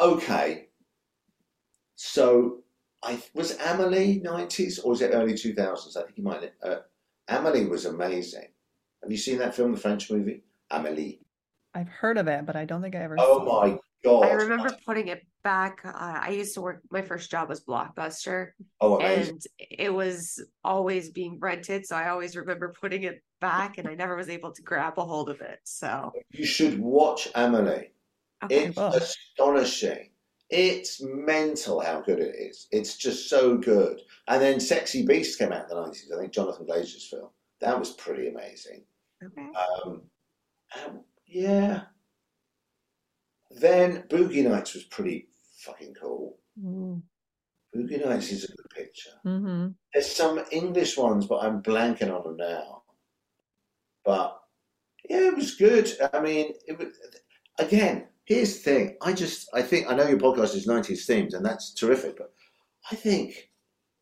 Okay, so I was Amelie '90s or was it early 2000s? I think you might. Uh, Amelie was amazing. Have you seen that film, the French movie Amelie? I've heard of it, but I don't think I ever Oh saw it. my god! I remember putting it back. Uh, I used to work, my first job was Blockbuster, Oh, amazing! and it was always being rented. So I always remember putting it back, and I never was able to grab a hold of it. So, You should watch Amelie. okay. It's will. astonishing. It's mental how good it is. It's just so good. And then Sexy Beast came out in the 90s, I think Jonathan Glazer's film. That was pretty amazing. okay. Um, and yeah. Then Boogie Nights was pretty fucking cool. Mm, Boogie Nights is a good picture. Mm-hmm. There's some English ones, but I'm blanking on them now. But yeah, it was good. I mean, it was again. Here's the thing. I just, I think, I know your podcast is 90s themed, and that's terrific. But I think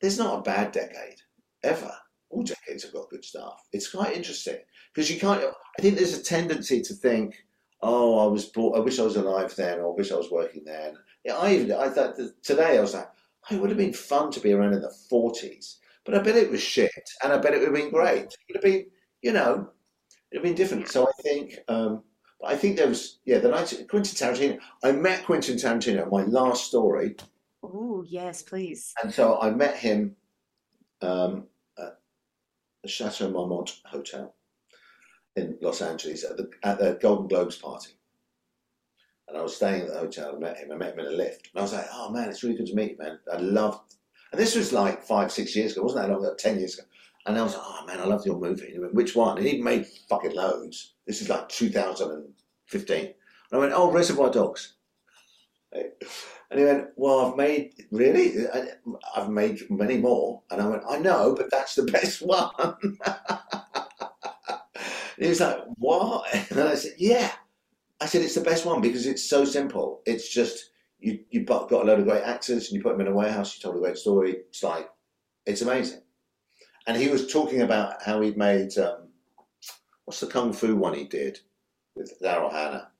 there's not a bad decade ever. All decades have got good stuff. It's quite interesting because you can't. I think there's a tendency to think, oh, I was born. I wish I was alive then, or I wish I was working then. Yeah, I even. I thought today I was like, oh, it would have been fun to be around in the 40s. But I bet it was shit, and I bet it would have been great. It would have been, you know, it would have been different. So I think, um, but I think there was, yeah, the night Quentin Tarantino. I met Quentin Tarantino. At my last story, Oh, yes, please. and so I met him um, at the Chateau Marmont Hotel in Los Angeles at the at the Golden Globes party. And I was staying at the hotel and met him. I met him in a lift. And I was like, oh man, it's really good to meet you, man. I loved and this was like five, six years ago. It wasn't that long ago, ten years ago. And I was like, oh man, I loved your movie. And he went, which one? And he made fucking loads. This is like 2015. And I went, oh, Reservoir Dogs. And he went, well, I've made, really? I've made many more. And I went, I know, but that's the best one. he was like, what? And I said, yeah. I said, it's the best one because it's so simple. It's just, you, you've got a load of great actors and you put them in a warehouse, you told a great story. It's like, it's amazing. And he was talking about how he'd made, um, what's the Kung Fu one he did with Daryl Hannah?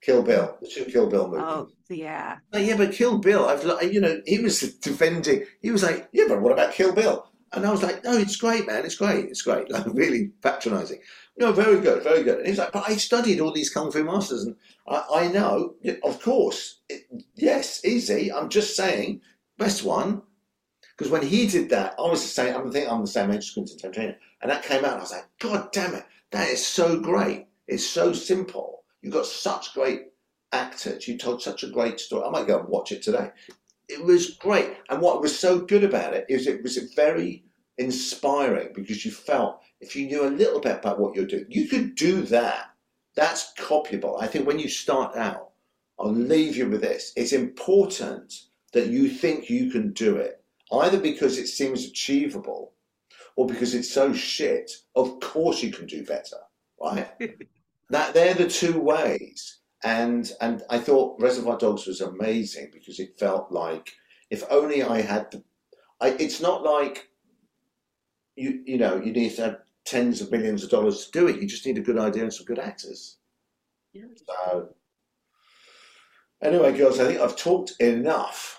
Kill Bill, the two Kill Bill movies. Oh, yeah. Oh, yeah, but Kill Bill, I've you know, he was defending. He was like, yeah, but what about Kill Bill? And I was like, no, it's great, man. It's great. It's great. Like really patronising. No, very good, very good. And he's like, but I studied all these kung fu masters, and I, I know, of course, it, yes, easy. I'm just saying, best one. Because when he did that, I was the same. I'm I'm the same age as Quentin Tarantino, and that came out, and I was like, God damn it, that is so great. It's so simple. You've got such great actors. You told such a great story. I might go and watch it today. It was great, and what was so good about it is it was very inspiring because you felt if you knew a little bit about what you're doing, you could do that. That's copyable. I think when you start out, I'll leave you with this. It's important that you think you can do it, either because it seems achievable or because it's so shit. Of course you can do better, right? that they're the two ways. And and I thought Reservoir Dogs was amazing because it felt like if only I had the I, it's not like you you know you need to have tens of millions of dollars to do it. You just need a good idea and some good actors. Yeah. So anyway, girls, I think I've talked enough,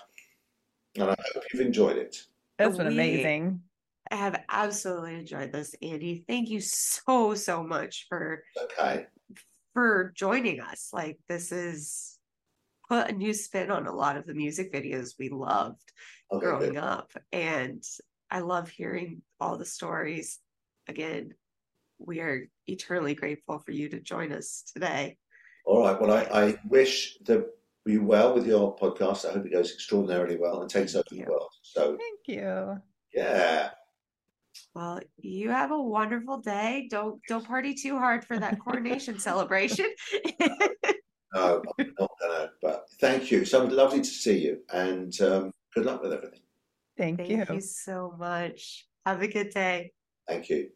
and I hope you've enjoyed it. That's been We- amazing. I have absolutely enjoyed this, Andy. Thank you so, so much for Okay. for joining us. Like this is put a new spin on a lot of the music videos we loved Okay. growing Good. up. And I love hearing all the stories. Again, we are eternally grateful for you to join us today. All right. Well, I, I wish the you well with your podcast. I hope it goes extraordinarily well and takes over the world. So Thank you. yeah. Well, you have a wonderful day. Don't don't party too hard for that coronation celebration. No, I'm not gonna. But thank you. So lovely to see you, and um, good luck with everything. Thank, Thank you. you so much. Have a good day. Thank you.